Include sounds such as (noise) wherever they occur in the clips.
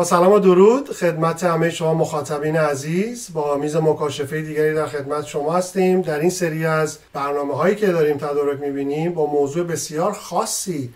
با سلام و درود خدمت همه شما مخاطبین عزیز. با میز مکاشفه دیگری در خدمت شما هستیم. در این سری از برنامه هایی که داریم تدارک می‌بینیم با موضوع بسیار خاصی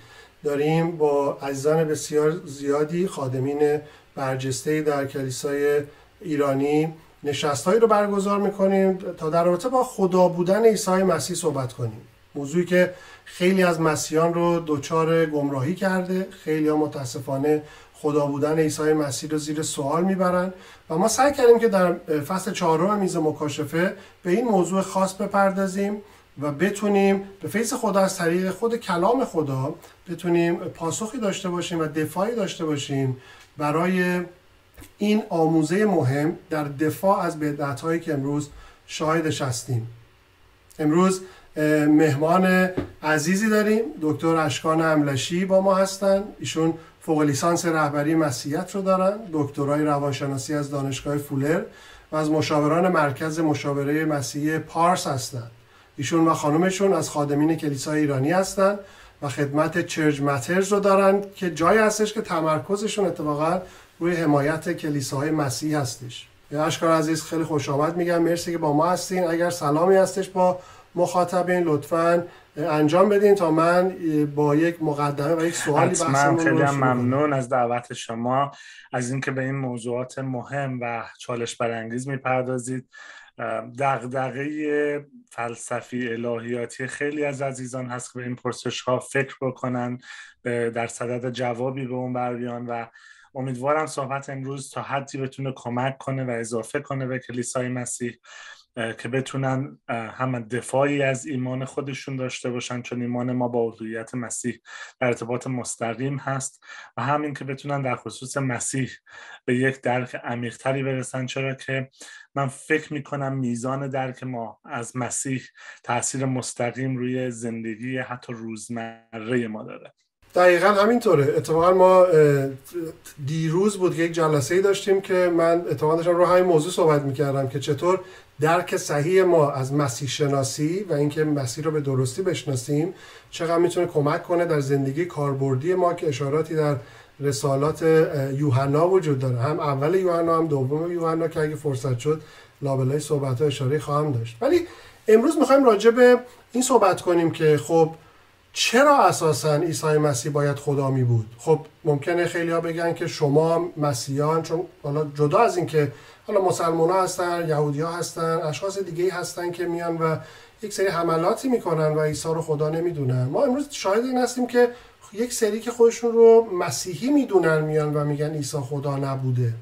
داریم با عزیزان بسیار زیادی خادمین برجسته در کلیسای ایرانی. نشستهایی رو برگزار می‌کنیم تا در رابطه با خدا بودن عیسی مسیح صحبت کنیم. موضوعی که خیلی از مسیحیان رو دچار گمراهی کرده خیلی متاسفانه خدا بودن عیسی مسیح رو زیر سوال می‌برن. و ما سعی کردیم که در فصل چهارم میز مکاشفه به این موضوع خاص بپردازیم و بتونیم به فیض خدا از طریق خود کلام خدا بتونیم پاسخی داشته باشیم و دفاعی داشته باشیم برای این آموزه مهم در دفاع از بدعت هایی که امروز شاهدش هستیم. امروز مهمان عزیزی داریم دکتر اشکان املشی با ما هستند ایشون فوق لیسانس رهبری مسیحیت رو دارن دکترای روانشناسی از دانشگاه فولر و از مشاوران مرکز مشاوره مسیحی پارس هستند ایشون و خانومشون از خادمین کلیسای ایرانی هستند و خدمت چرج مترز رو دارن که جایی هستش که تمرکزشون اتفاقا روی حمایت کلیساهای مسیح هستش. اشکار عزیز خیلی خوش آمد. میگم مرسی که با ما هستین. اگر سلامی هستش با مخاطبین لطفا انجام بدین تا من با یک مقدمه و یک سوالی بحثمون خیلی ممنون از دعوت شما. از اینکه به این موضوعات مهم و چالش برانگیز می‌پردازید. دغدغه فلسفی الهیاتی خیلی از عزیزان هست که به این پرسش ها فکر بکنن در صدد جوابی به اون بر و امیدوارم صحبت امروز تا حدی بتونه کمک کنه و اضافه کنه به کلیسای مسیح. که بتونن هم دفاعی از ایمان خودشون داشته باشن چون ایمان ما با الوهیت مسیح در ارتباط مستقیم هست و همین که بتونن در خصوص مسیح به یک درک عمیقتری برسن. چرا که من فکر می‌کنم میزان درک ما از مسیح تاثیر مستقیم روی زندگی حتی روزمره ما داره. دقیقا همینطوره. اتفاقا ما دیروز بود که یک جلسه ای داشتیم که من اتفاقا داشتم رو همین موضوع صحبت می‌کردم که چطور درک صحیح ما از مسیح شناسی و اینکه مسیح رو به درستی بشناسیم چقدر می‌تونه کمک کنه در زندگی کاربردی ما که اشاراتی در رسالات یوحنا وجود داره. هم اول یوحنا هم دوم یوحنا که اگه فرصت شد لابلای صحبت ها اشاره خواهم داشت. ولی امروز می‌خوایم راجع به این صحبت کنیم که خب چرا اساسا عیسی مسیح باید خدا می بود؟ خب ممکنه خیلی ها بگن که شما مسیحیان چون حالا جدا از اینکه حالا مسلمان ها هستن یهودی ها هستن اشخاص دیگه هستن که میان و یک سری حملاتی می‌کنن و عیسی رو خدا نمی‌دونن. ما امروز شاهد این هستیم که یک سری که خودشون رو مسیحی می‌دونن میان و میگن عیسی خدا نبوده.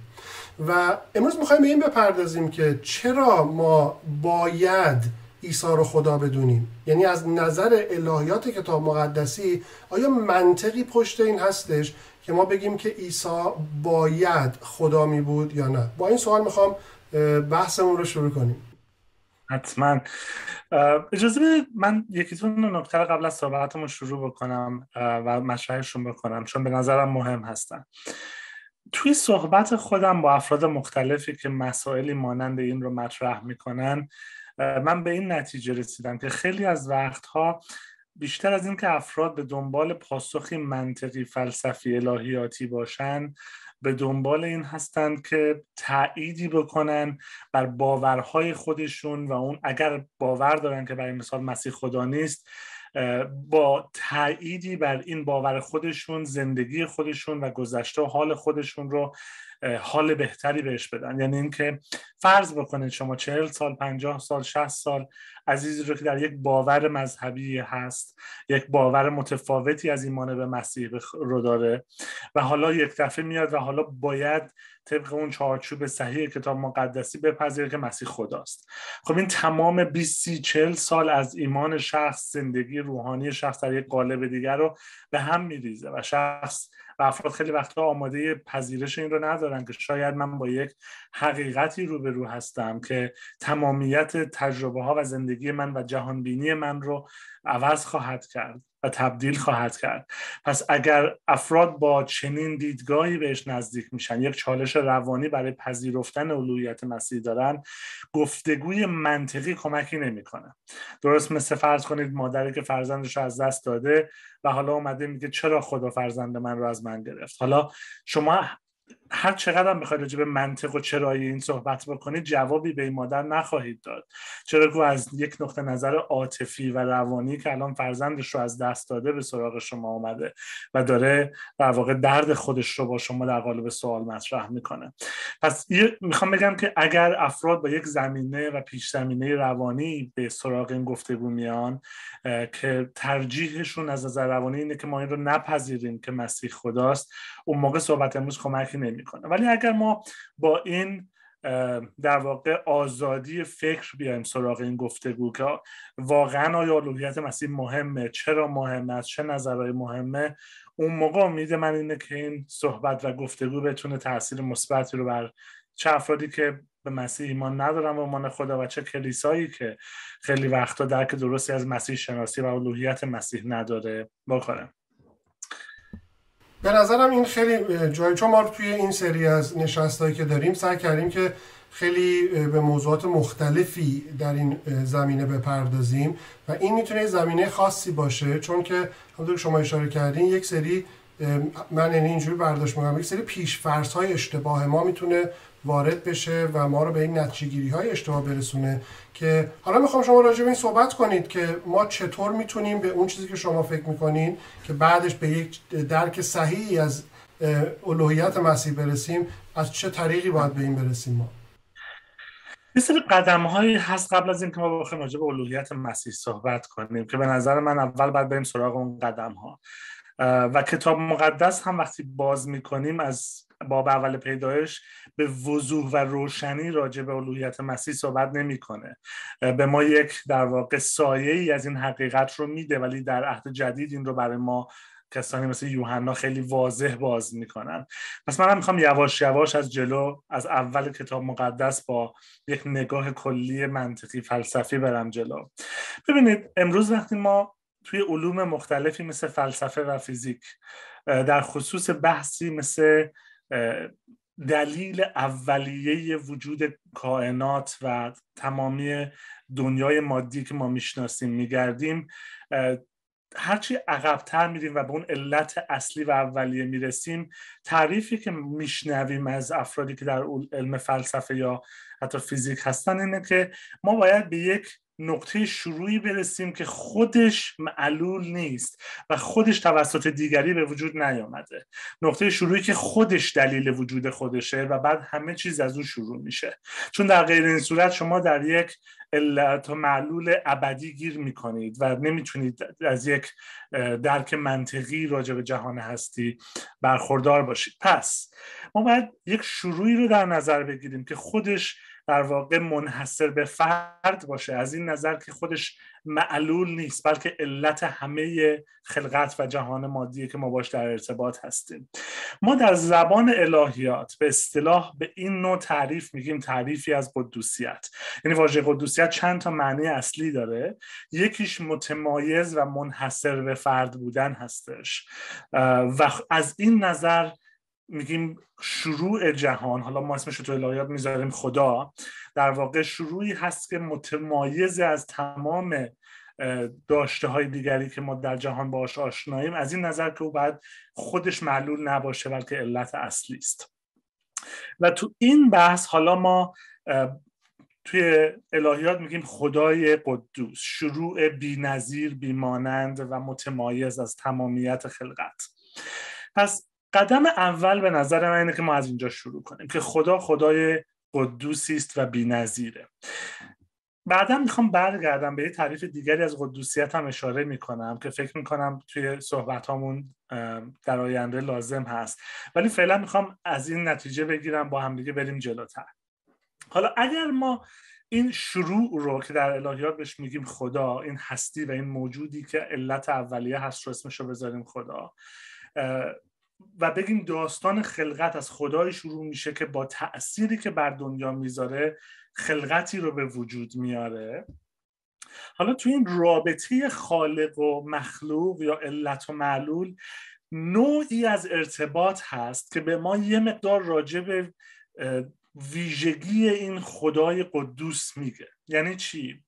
و امروز می‌خوایم به این بپردازیم که چرا ما باید عیسی رو خدا بدونیم. یعنی از نظر الهیات کتاب مقدسی آیا منطقی پشت این هستش که ما بگیم که عیسی باید خدا می بود یا نه؟ با این سوال می‌خوام بحثمون رو شروع کنیم. حتما. اجازه من یکیتون نکته قبل از صحبتمون شروع بکنم و مشرحشون بکنم چون به نظرم مهم هستن. توی صحبت خودم با افراد مختلفی که مسائلی مانند این رو مطرح می‌کنن من به این نتیجه رسیدم که خیلی از وقتها بیشتر از اینکه افراد به دنبال پاسخی منطقی فلسفی الهیاتی باشن به دنبال این هستند که تأییدی بکنن بر باورهای خودشون و اون اگر باور دارن که برای مثال مسیح خدا نیست با تأییدی بر این باور خودشون زندگی خودشون و گذشته و حال خودشون رو حال بهتری بهش بدن. یعنی اینکه فرض بکنید شما چهل سال پنجاه سال شهست سال عزیزی رو که در یک باور مذهبی هست یک باور متفاوتی از ایمان به مسیح رو داره و حالا یک دفعه میاد و حالا باید طبق اون چارچوب صحیح کتاب مقدسی بپذیره که مسیح خداست. خب این تمام 20 40 سال از ایمان شخص زندگی روحانی شخص در یک قالب دیگر رو به هم میریزه و شخص و افراد خیلی وقتا آماده پذیرش این رو ندارن که شاید من با یک حقیقتی روبرو هستم که تمامیت تجربه ها و زندگی من و جهانبینی من رو عوض خواهد کرد. و تبدیل خواهد کرد. پس اگر افراد با چنین دیدگاهی بهش نزدیک میشن یک چالش روانی برای پذیرفتن الوهیت مسیح دارن گفتگوی منطقی کمکی نمی‌کنه. درست مثل فرض کنید مادری که فرزندش رو از دست داده و حالا اومده میگه چرا خدا فرزند من رو از من گرفت؟ حالا شما هر چقدر هم بخواید راجع به منطق و چرایی این صحبت بکنید جوابی به این مادر نخواهید داد. چرا که از یک نقطه نظر عاطفی و روانی که الان فرزندش رو از دست داده به سراغ شما آمده و داره در واقع درد خودش رو با شما در قالب سوال مطرح می‌کنه. پس می‌خوام بگم که اگر افراد با یک زمینه و پیش زمینه روانی به سراغ این گفتگو میان که ترجیحشون از نظر روانی اینه که ما این رو نپذیریم که مسیح خداست. اون موقع صحبت امروز کمکی نمی‌کنه ولی اگر ما با این در واقع آزادی فکر بیایم سراغ این گفتگو که واقعا آیا الوهیت مسیح مهمه چرا مهمه از چه نظرهای مهمه اون موقع امید من اینه که این صحبت و گفتگو بتونه تاثیر مثبتی رو بر چه افرادی که به مسیح ایمان ندارن و ایمان خدا و چه کلیسایی که خیلی وقتا درک درستی از مسیح شناسی و الوهیت مسیح نداره. بکنه به نظرم این خیلی جای چون ما توی این سری از نشستایی که داریم سعی کردیم که خیلی به موضوعات مختلفی در این زمینه بپردازیم و این می‌تونه زمینه خاصی باشه چون که همونطور شما اشاره کردین یک سری من یعنی اینجوری برداشت می‌کنم. یک سری پیشفرض های اشتباه ما می‌تونه وارد بشه و ما رو به این نتیجه های اشتباه برسونه که حالا می‌خوام شما راجع به این صحبت کنید که ما چطور می‌تونیم به اون چیزی که شما فکر می‌کنین که بعدش به یک درک صحیحی از الوهیت مسیح برسیم از چه طریقی باید به این برسیم ما؟ یه سری قدم هایی هست قبل از اینکه ما بخوایم راجع به الوهیت مسیح صحبت کنیم که به نظر من اول باید بریم سراغ اون قدم ها و کتاب مقدس هم وقتی باز می‌کنیم از باب اول پیدایش به وضوح و روشنی راجع به الوهیت مسیح صحبت نمی‌کنه. به ما یک در واقع سایه ای از این حقیقت رو میده ولی در عهد جدید این رو برای ما کسانی مثل یوحنا خیلی واضح باز می‌کنن. پس منم می‌خوام یواش یواش از جلو از اول کتاب مقدس با یک نگاه کلی منطقی فلسفی برم جلو. ببینید امروز وقتی ما توی علوم مختلفی مثل فلسفه و فیزیک. در خصوص بحثی مثل دلیل اولیه وجود کائنات و تمامی دنیای مادی که ما می‌شناسیم میگردیم هرچی عقبتر میریم و به اون علت اصلی و اولیه می‌رسیم تعریفی که میشنویم از افرادی که در علم فلسفه یا حتی فیزیک هستن اینه که ما باید به یک نقطه شروعی برسیم که خودش معلول نیست و خودش توسط دیگری به وجود نیامده. نقطه شروعی که خودش دلیل وجود خودشه و بعد همه چیز از اون شروع میشه. چون در غیر این صورت شما در یک علت و معلول ابدی گیر می‌کنید و نمی‌تونید از یک درک منطقی راجع به جهان هستی برخوردار باشید. پس ما باید یک شروعی رو در نظر بگیریم که خودش در واقع منحصر به فرد باشه. از این نظر که خودش معلول نیست بلکه علت همه خلقت و جهان مادی که ما باش در ارتباط هستیم. ما در زبان الهیات به اصطلاح به این نوع تعریف میگیم تعریفی از قدوسیت. یعنی واژه قدوسیت چند تا معنی اصلی داره. یکیش متمایز و منحصر به فرد بودن هستش. و از این نظر میگیم شروع جهان حالا ما اسمش تو الهیات می‌ذاریم خدا. در واقع شروعی هست که متمایز از تمام داشته های دیگری که ما در جهان باش آشناییم از این نظر که او باید خودش معلول نباشه بلکه علت اصلی است. و تو این بحث حالا ما توی الهیات میگیم خدای قدوس شروع بی بیمانند و متمایز از تمامیت خلقت. پس قدم اول به نظر من اینه که ما از اینجا شروع کنیم که خدا خدای قدوسی است و بی‌نظیره. بعدا می‌خوام برگردم به یه تعریف دیگری از قدوسیت هم اشاره می‌کنم که فکر می‌کنم توی صحبت همون در آینده لازم هست. ولی فعلا می‌خوام از این نتیجه بگیرم با همدیگه بریم جلوتر. حالا اگر ما این شروع رو که در الهیات بهش میگیم خدا این هستی و این موجودی که علت اولیه هست رو اسمش رو بذاریم خدا و بگیم داستان خلقت از خدای شروع میشه که با تأثیری که بر دنیا می‌ذاره خلقتی رو به وجود میاره حالا تو این رابطه خالق و مخلوق یا علت و معلول نوعی از ارتباط هست که به ما یه مقدار راجع به ویژگی این خدای قدوس میگه یعنی چی؟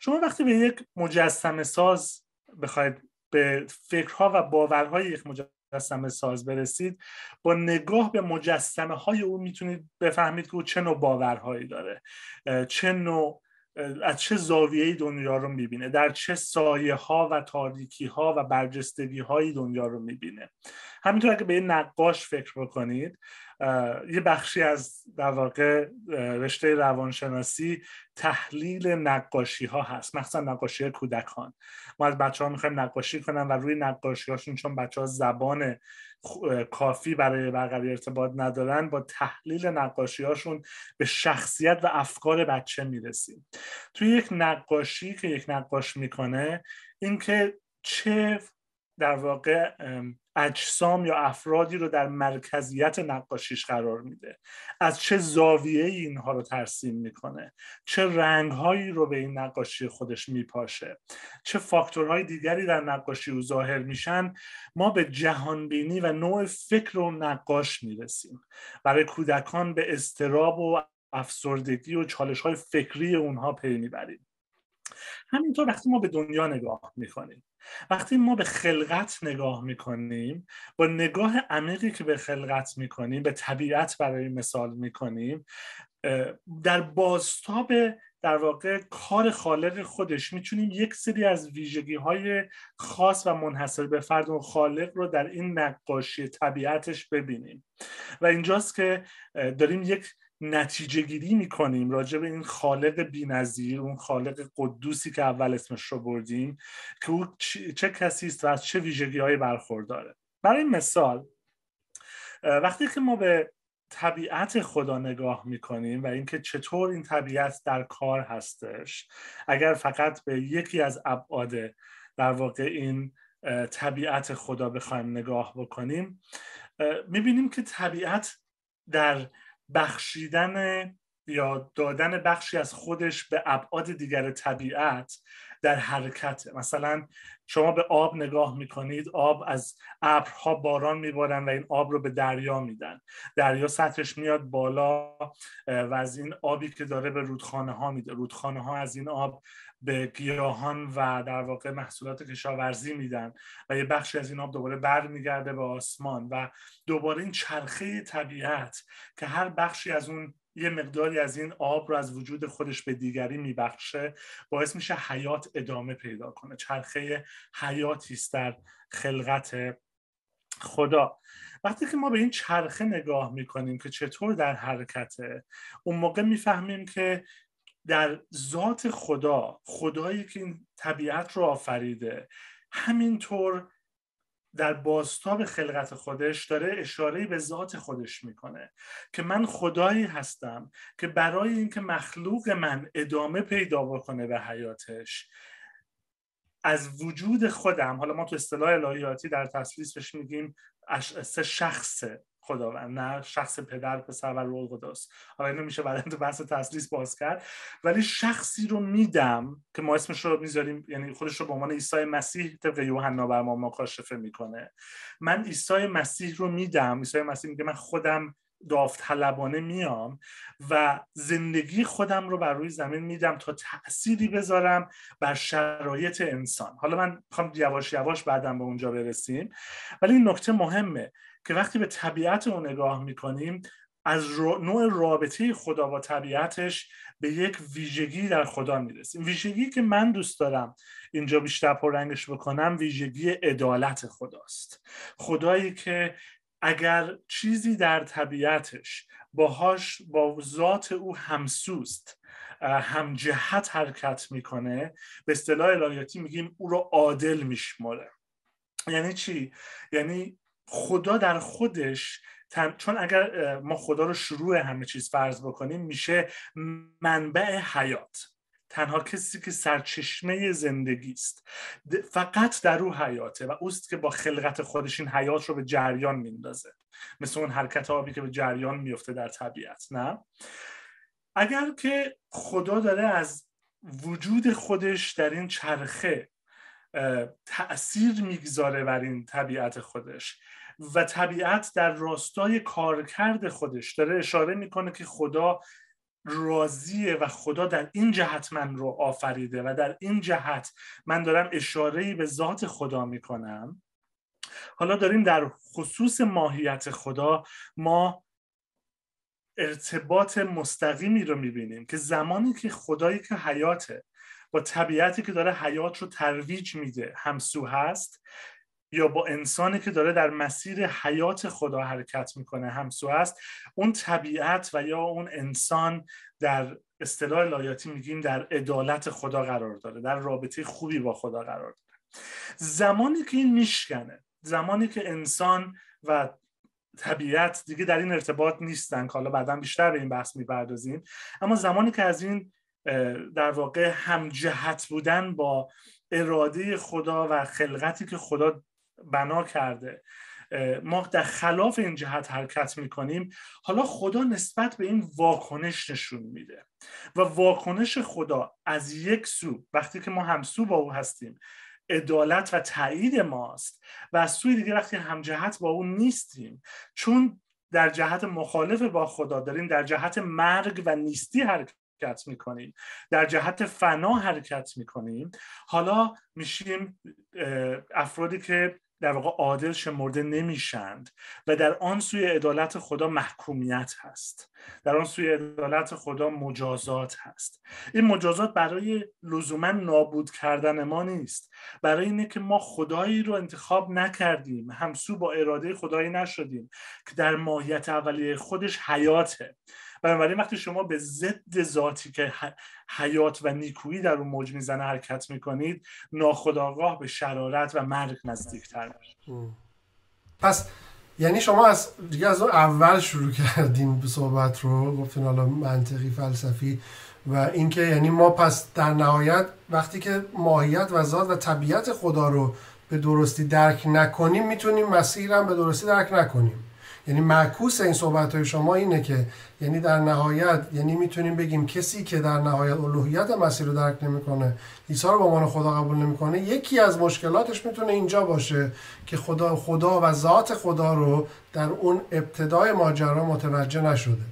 شما وقتی به یک مجسمه ساز بخواید به فکرها و باورهای یک مجسمه ساز برسید با نگاه به مجسمه های او می‌تونید بفهمید که او چه نوع باورهایی داره. چه نوع از چه زاویه دنیا رو می‌بینه در چه سایه ها و تاریکی ها و برجستگی های دنیا رو می‌بینه. همینطور اگه به یه نقاش فکر بکنید یه بخشی از در واقع رشته روانشناسی تحلیل نقاشی ها هست مخصوصا نقاشی کودکان. ما از بچه ها می‌خوایم نقاشی کنن و روی نقاشی هاشون چون بچه ها زبان کافی برای برقراری ارتباط ندارن با تحلیل نقاشی هاشون به شخصیت و افکار بچه می‌رسیم. توی یک نقاشی که یک نقاش می‌کنه اینکه چه در واقع اجسام یا افرادی رو در مرکزیت نقاشیش قرار میده. از چه زاویه اینها رو ترسیم می‌کنه؟ چه رنگهایی رو به این نقاشی خودش میپاشه؟ چه فاکتورهای دیگری در نقاشی او ظاهر میشن؟ ما به جهانبینی و نوع فکر و نقاش می‌رسیم. برای کودکان به استراب و افسردگی و چالش های فکری اونها پی می‌بریم. همینطور وقتی ما به دنیا نگاه می‌کنیم وقتی ما به خلقت نگاه می‌کنیم با نگاه عمیقی که به خلقت می‌کنیم به طبیعت برای مثال می‌کنیم در بازتاب در واقع کار خالق خودش می‌تونیم یک سری از ویژگی های خاص و منحصر به فرد و خالق رو در این نقاشی طبیعتش ببینیم. و اینجاست که داریم یک نتیجه گیری می‌کنیم. راجع به این خالق بینظیر اون خالق قدوسی که اول اسمش رو بردیم که او چه کسی است و از چه ویژگی های برخورداره. برای مثال وقتی که ما به طبیعت خدا نگاه می‌کنیم و اینکه چطور این طبیعت در کار هستش اگر فقط به یکی از ابعاد در واقع این طبیعت خدا بخوایم نگاه بکنیم می‌بینیم که طبیعت در بخشیدن یا دادن بخشی از خودش به ابعاد دیگر طبیعت در حرکت. مثلا شما به آب نگاه می‌کنید آب از ابرها باران میبارن و این آب رو به دریا میدن. دریا سطحش میاد بالا و از این آبی که داره به رودخانه ها میده. رودخانه ها از این آب به گیاهان و در واقع محصولات کشاورزی میدن و یه بخشی از این آب دوباره بر میگرده به آسمان و دوباره این چرخه طبیعت که هر بخشی از اون یه مقداری از این آب رو از وجود خودش به دیگری میبخشه باعث میشه حیات ادامه پیدا کنه. چرخه حیاتی است در خلقت خدا. وقتی که ما به این چرخه نگاه می‌کنیم که چطور در حرکته اون موقع می‌فهمیم که در ذات خدا خدایی که این طبیعت رو آفریده همینطور در باستاب خلقت خودش داره اشاره به ذات خودش می‌کنه که من خدایی هستم که برای اینکه مخلوق من ادامه پیدا بکنه به حیاتش. از وجود خودم حالا ما تو اصطلاح الهیاتی در تسلیسش میگیم سه شخصه. خداوند نه شخص پدر پسر و روح قدس حالا اینو میشه بعدا تو بحث تسلیس باز کرد. ولی شخصی رو میدم که ما اسمش رو می‌ذاریم یعنی خودش رو به عنوان عیسی مسیح طبق یوحنا بر ما مکاشفه می‌کنه. من عیسی مسیح رو میدم. عیسی مسیح میگه من خودم داوطلبانه میام و زندگی خودم رو بر روی زمین میدم تا تأثیری بذارم بر شرایط انسان. حالا من می‌خوام یواش یواش بعدم به اونجا برسیم. ولی این نکته مهمه. که وقتی به طبیعت رو نگاه می‌کنیم از نوع رابطه خدا با طبیعتش به یک ویژگی در خدا می‌رسیم. ویژگی که من دوست دارم اینجا بیشتر پررنگش بکنم ویژگی عدالت خداست. خدایی که اگر چیزی در طبیعتش باهاش با ذات او همسوست هم جهت حرکت می‌کنه به اصطلاح الهیاتی میگیم او رو عادل میشماره. یعنی چی؟ یعنی خدا در خودش چون اگر ما خدا رو شروع همه چیز فرض بکنیم میشه منبع حیات. تنها کسی که سرچشمه زندگی است. فقط در او حیاته و اوست که با خلقت خودش این حیات رو به جریان میندازه. مثل اون حرکت آبی که به جریان میفته در طبیعت نه؟ اگر که خدا داره از وجود خودش در این چرخه تأثیر می‌گذاره بر این طبیعت خودش و طبیعت در راستای کارکرد خودش داره اشاره می‌کنه که خدا راضیه و خدا در این جهت من رو آفریده و در این جهت من دارم اشاره به ذات خدا می‌کنم. حالا داریم در خصوص ماهیت خدا ما ارتباط مستقیمی رو می‌بینیم که زمانی که خدایی که حیاته طبیعتی که داره حیات رو ترویج میده همسو هست یا با انسانی که داره در مسیر حیات خدا حرکت می‌کنه همسو هست اون طبیعت و یا اون انسان در اصطلاح لایاتی میگیم در عدالت خدا قرار داره در رابطه خوبی با خدا قرار داره. زمانی که این میشکنه زمانی که انسان و طبیعت دیگه در این ارتباط نیستن که حالا بعدا بیشتر به این بحث می‌پردازیم اما زمانی که از این در واقع همجهت بودن با اراده خدا و خلقتی که خدا بنا کرده. ما در خلاف این جهت حرکت می‌کنیم. حالا خدا نسبت به این واکنش نشون میده. و واکنش خدا از یک سو وقتی که ما همسو با او هستیم عدالت و تایید ماست. و از سوی دیگه وقتی همجهت با اون نیستیم چون در جهت مخالف با خدا داریم در جهت مرگ و نیستی حرکت می‌کنیم. در جهت فنا حرکت می‌کنیم. حالا میشیم افرادی که در واقع عادل شمرده نمیشند و در آن سوی عدالت خدا محکومیت هست. در آن سوی عدالت خدا مجازات هست. این مجازات برای لزوما نابود کردن ما نیست. برای اینه که ما خدایی رو انتخاب نکردیم. همسو با اراده خدایی نشدیم که در ماهیت اولیه خودش حیاته. بنابراین وقتی شما به ضد ذاتی که حیات و نیکویی در اون موج می‌زنه حرکت می‌کنید ناخداگاه به شرارت و مرگ نزدیکتر پس یعنی شما از دیگه از اول شروع کردین به صحبت رو گفتین حالا منطقی فلسفی و اینکه یعنی ما پس در نهایت وقتی که ماهیت و ذات و طبیعت خدا رو به درستی درک نکنیم می‌تونیم مسیر هم به درستی درک نکنیم. یعنی معکوس این صحبت های شما اینه که یعنی در نهایت یعنی می‌تونیم بگیم کسی که در نهایت الوهیت مسیر رو درک نمی‌کنه عیسی رو به عنوان خدا قبول نمی‌کنه یکی از مشکلاتش می‌تونه اینجا باشه که خدا خدا و ذات خدا رو در اون ابتدای ماجرا متوجه نشده.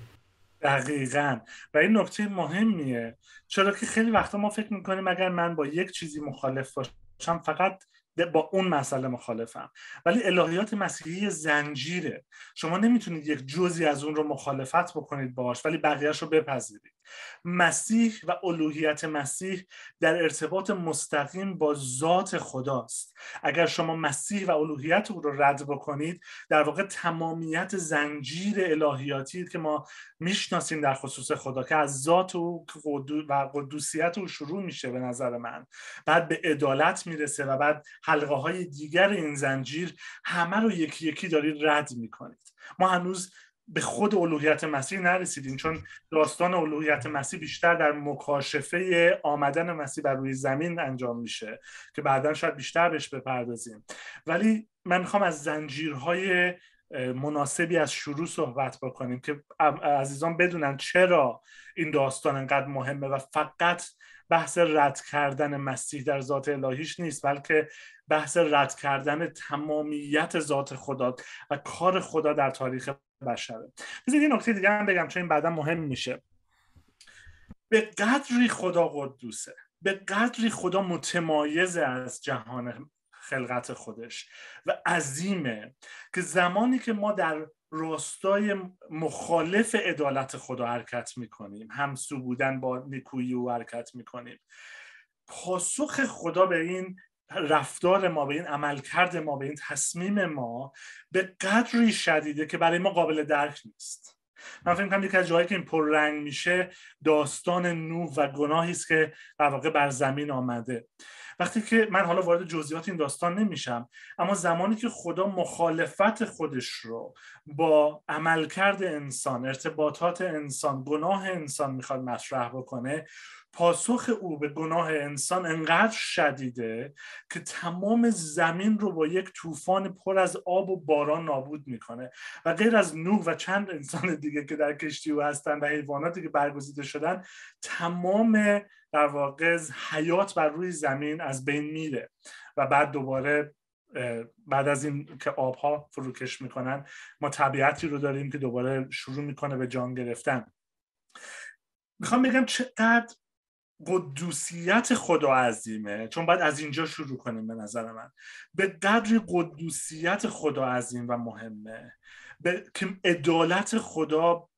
دقیقا. و این نکته مهمیه. چرا که خیلی وقتا ما فکر می‌کنیم اگر من با یک چیزی مخالف باشم فقط با اون مسئله مخالفم. ولی الهیات مسیحی زنجیره. شما نمی‌تونید یک جزی از اون رو مخالفت بکنید باش ولی بقیهش رو بپذیرید. مسیح و الوهیت مسیح در ارتباط مستقیم با ذات خداست. اگر شما مسیح و الوهیت او رو رد بکنید در واقع تمامیت زنجیر الهیاتی که ما می‌شناسیم در خصوص خدا که از ذات او و قدوسیت او شروع میشه به نظر من بعد به عدالت می‌رسه و بعد حلقه های دیگر این زنجیر همه رو یکی یکی دارید رد می‌کنید. ما هنوز به خود الوهیت مسیح نرسیدیم چون داستان الوهیت مسیح بیشتر در مکاشفه آمدن مسیح بر روی زمین انجام میشه که بعدا شاید بیشتر بهش بپردازیم. ولی من می‌خوام از زنجیرهای مناسبی از شروع صحبت بکنیم که عزیزان بدونن چرا این داستان انقدر مهمه و فقط بحث رد کردن مسیح در ذات الهیش نیست بلکه بحث رد کردن تمامیت ذات خدا و کار خدا در تاریخ بشره. بذارید یه نکته دیگه هم بگم چون این بعدا مهم میشه. به قدری خدا قدوسه. به قدری خدا متمایز از جهان خلقت خودش و عظیمه که زمانی که ما در راستای مخالف عدالت خدا حرکت می‌کنیم همسو بودن با نیکویی و حرکت می‌کنیم. پاسخ خدا به این رفتار ما به این عملکرد ما به این تصمیم ما به قدری شدیده که برای ما قابل درک نیست. من فکر کنم یکی از جایی که این پررنگ میشه داستان نوح و گناهی است که در واقع بر زمین آمده. وقتی که من حالا وارد جزئیات این داستان نمیشم اما زمانی که خدا مخالفت خودش رو با عملکرد انسان ارتباطات انسان گناه انسان می‌خواد مطرح بکنه پاسخ او به گناه انسان انقدر شدیده که تمام زمین رو با یک طوفان پر از آب و باران نابود می‌کنه و غیر از نوح و چند انسان دیگه که در کشتی او هستن و حیواناتی که برگزیده شدن تمام در واقع حیات بر روی زمین از بین میره و بعد دوباره بعد از این که آبها فروکش می‌کنن ما طبیعتی رو داریم که دوباره شروع می‌کنه به جان گرفتن. می‌خوام بگم چقدر قدوسیت خدا عظیمه. چون باید از اینجا شروع کنیم به نظر من. به قدر قدوسیت خدا عظیم و مهمه. به که عدالت خدا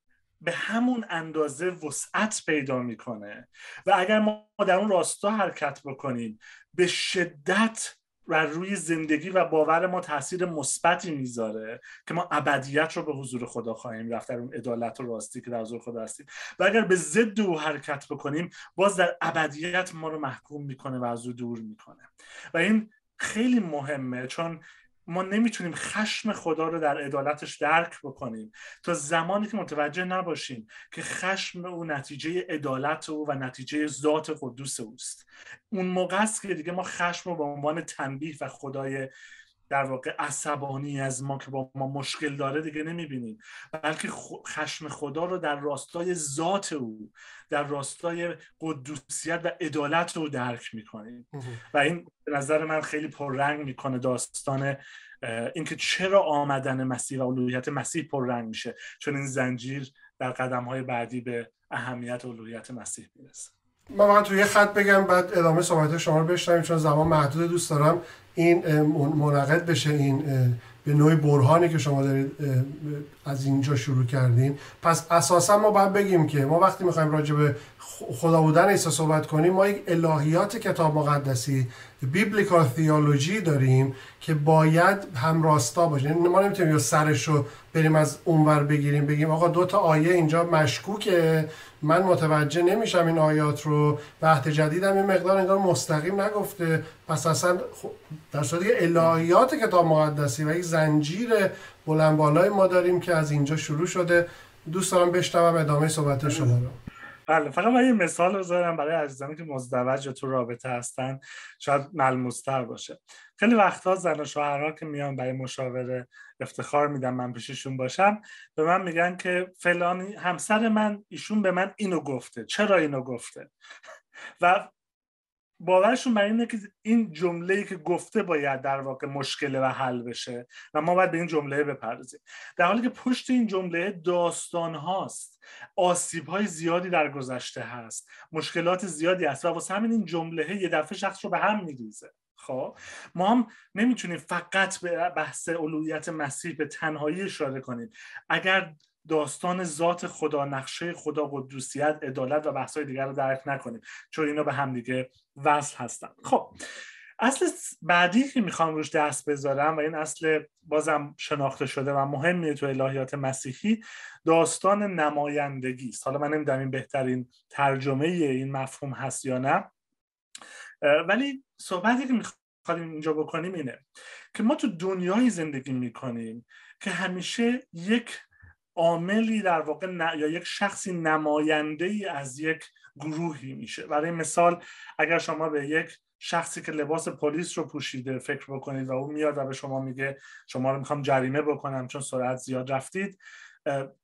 به همون اندازه وسعت پیدا می‌کنه. و اگر ما در اون راستا حرکت بکنیم به شدت و روی زندگی و باور ما تاثیر مثبتی می‌ذاره که ما ابدیت رو به حضور خدا خواهیم رفت در اون عدالت و راستی که در حضور خدا هستیم. و اگر به ضد او حرکت بکنیم باز در ابدیت ما رو محکوم می‌کنه و از او دور می‌کنه. و این خیلی مهمه چون ما نمی‌تونیم خشم خدا رو در عدالتش درک بکنیم. تا زمانی که متوجه نباشیم که خشم او نتیجه عدالت او و نتیجه ذات قدوس اوست. اون موقع است که دیگه ما خشم رو به عنوان تنبیه و خدای در واقع عصبانی از ما که با ما مشکل داره دیگه نمی‌بینیم. بلکه خشم خدا رو در راستای ذات او در راستای قدوسیت و عدالت رو درک می‌کنیم. و این به نظر من خیلی پررنگ می‌کنه داستان اینکه چرا آمدن مسیح و الوهیت مسیح پررنگ میشه. چون این زنجیر در قدم های بعدی به اهمیت الوهیت مسیح می‌رسه. من توی خط بگم بعد ادامه صحبت شما رو بشنویم چون زمان محدود دوست دارم. این منعقد بشه این به نوعی برهانی که شما دارید از اینجا شروع کردین. پس اساسا ما باید بگیم که ما وقتی می‌خوایم راجع به خدا بودن عیسی صحبت کنیم ما یک الهیات کتاب مقدسی بیبلیکال تیولوژی داریم که باید هم راستا باشه. یعنی ما نمی‌تونیم یا سرش رو بریم از اونور بگیریم بگیم آقا دو تا آیه اینجا مشکوکه من متوجه نمیشم این آیات رو و جدیدم این مقدار انگار مستقیم نگفته. پس اصلا در صورتی الهیات کتاب مقدسی و یک زنجیر بلند بالای ما داریم که از اینجا شروع شده. دوست دارم بشنوم ادامه صحبت شما رو. بله فقط من یه مثال بذارم برای عزیزانی که مزدوج تو رابطه هستن. شاید ملموستر باشه. خیلی وقتها زن و شوهرها که میان برای مشاوره افتخار میدم من پیششون باشم به من میگن که فلانی همسر من ایشون به من اینو گفته. چرا اینو گفته؟ و باورشون بر اینه که این جمله که گفته باید در واقع مشکله و حل بشه و ما باید به این جمله بپردازیم. در حالی که پشت این جمله داستان هاست آسیب های زیادی در گذشته هست مشکلات زیادی هست و واسه همین این جمله یه دفعه شخص رو به هم میریزه. خب؟ ما هم نمی‌تونیم فقط به بحث علویت مسیح به تنهایی اشاره کنیم. اگر داستان ذات خدا نقشه خدا قدوسیت عدالت و بحث‌های دیگر رو درک نکنیم. چون اینا به هم دیگه وصل هستن. خب اصل بعدی که می‌خوام روش دست بذارم و این اصل بازم شناخته شده و مهمیه تو الهیات مسیحی داستان نمایندگی است. حالا من نمی‌دونم این بهترین ترجمه این مفهوم هست یا نه. ولی صحبتی که می‌خوایم اینجا بکنیم اینه که ما تو دنیای زندگی می‌کنیم که همیشه یک عاملی در واقع یا یک شخصی نماینده ای از یک گروهی میشه. برای مثال اگر شما به یک شخصی که لباس پلیس رو پوشیده فکر بکنید و اون میاد و به شما میگه شما رو می‌خوام جریمه بکنم چون سرعت زیاد رفتید.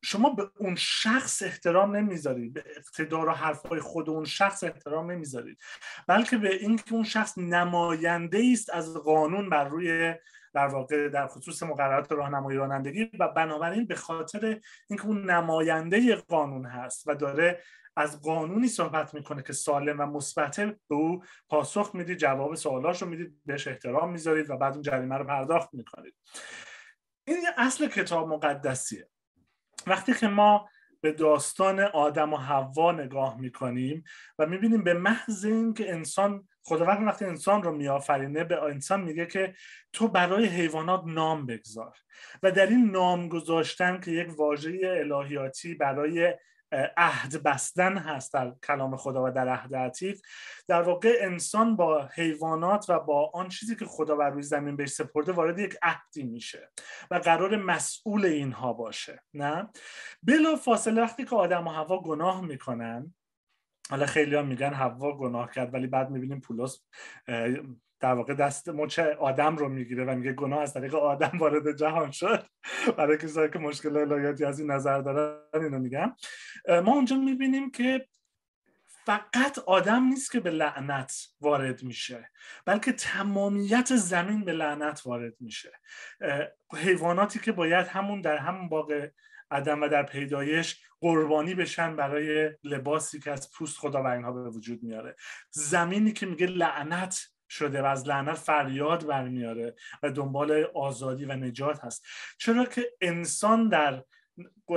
شما به اون شخص احترام نمی‌ذارید. به اقتدار و حرفهای خود اون شخص احترام نمی‌ذارید. بلکه به اینکه اون شخص نماینده است از قانون بر روی در واقع در خصوص مقررات راهنمایی رانندگی و بنابراین به خاطر اینکه اون نماینده قانون هست و داره از قانونی صحبت می‌کنه که سالم و مثبت به او پاسخ می‌دید جواب سوالاش رو می‌دید بهش احترام می‌ذارید و بعد اون جریمه رو پرداخت می‌کنید. این یه اصل کتاب مقدسیه. وقتی که ما به داستان آدم و حوا نگاه می‌کنیم و می‌بینیم به محض اینکه انسان خداوند وقتی انسان رو میآفرینه به انسان میگه که تو برای حیوانات نام بگذار. و در این نام گذاشتن که یک واژه الهیاتی برای عهد بستن هست در کلام خدا و در عهد عتیق در واقع انسان با حیوانات و با آن چیزی که خدا بر روی زمین بهش سپرده وارد یک عهدی میشه و قرار مسئول اینها باشه نه؟ بلا فاصله وقتی که آدم و هوا گناه می‌کنن حالا خیلی هم میگن هوا گناه کرد ولی بعد می‌بینیم پولس در واقع دست مچ آدم رو می‌گیره و میگه گناه از طریق آدم وارد جهان شد. (laughs) برای کسایی که مشکل الهیاتی از این نظر دارن اینو میگم. ما اونجا می‌بینیم که فقط آدم نیست که به لعنت وارد میشه بلکه تمامیت زمین به لعنت وارد میشه. حیواناتی که باید همون در همون باغ عدم و در پیدایش قربانی بشن برای لباسی که از پوست خدا و اینها به وجود میاره. زمینی که میگه لعنت شده و از لعنت فریاد برمیاره و دنبال آزادی و نجات هست. چرا که انسان در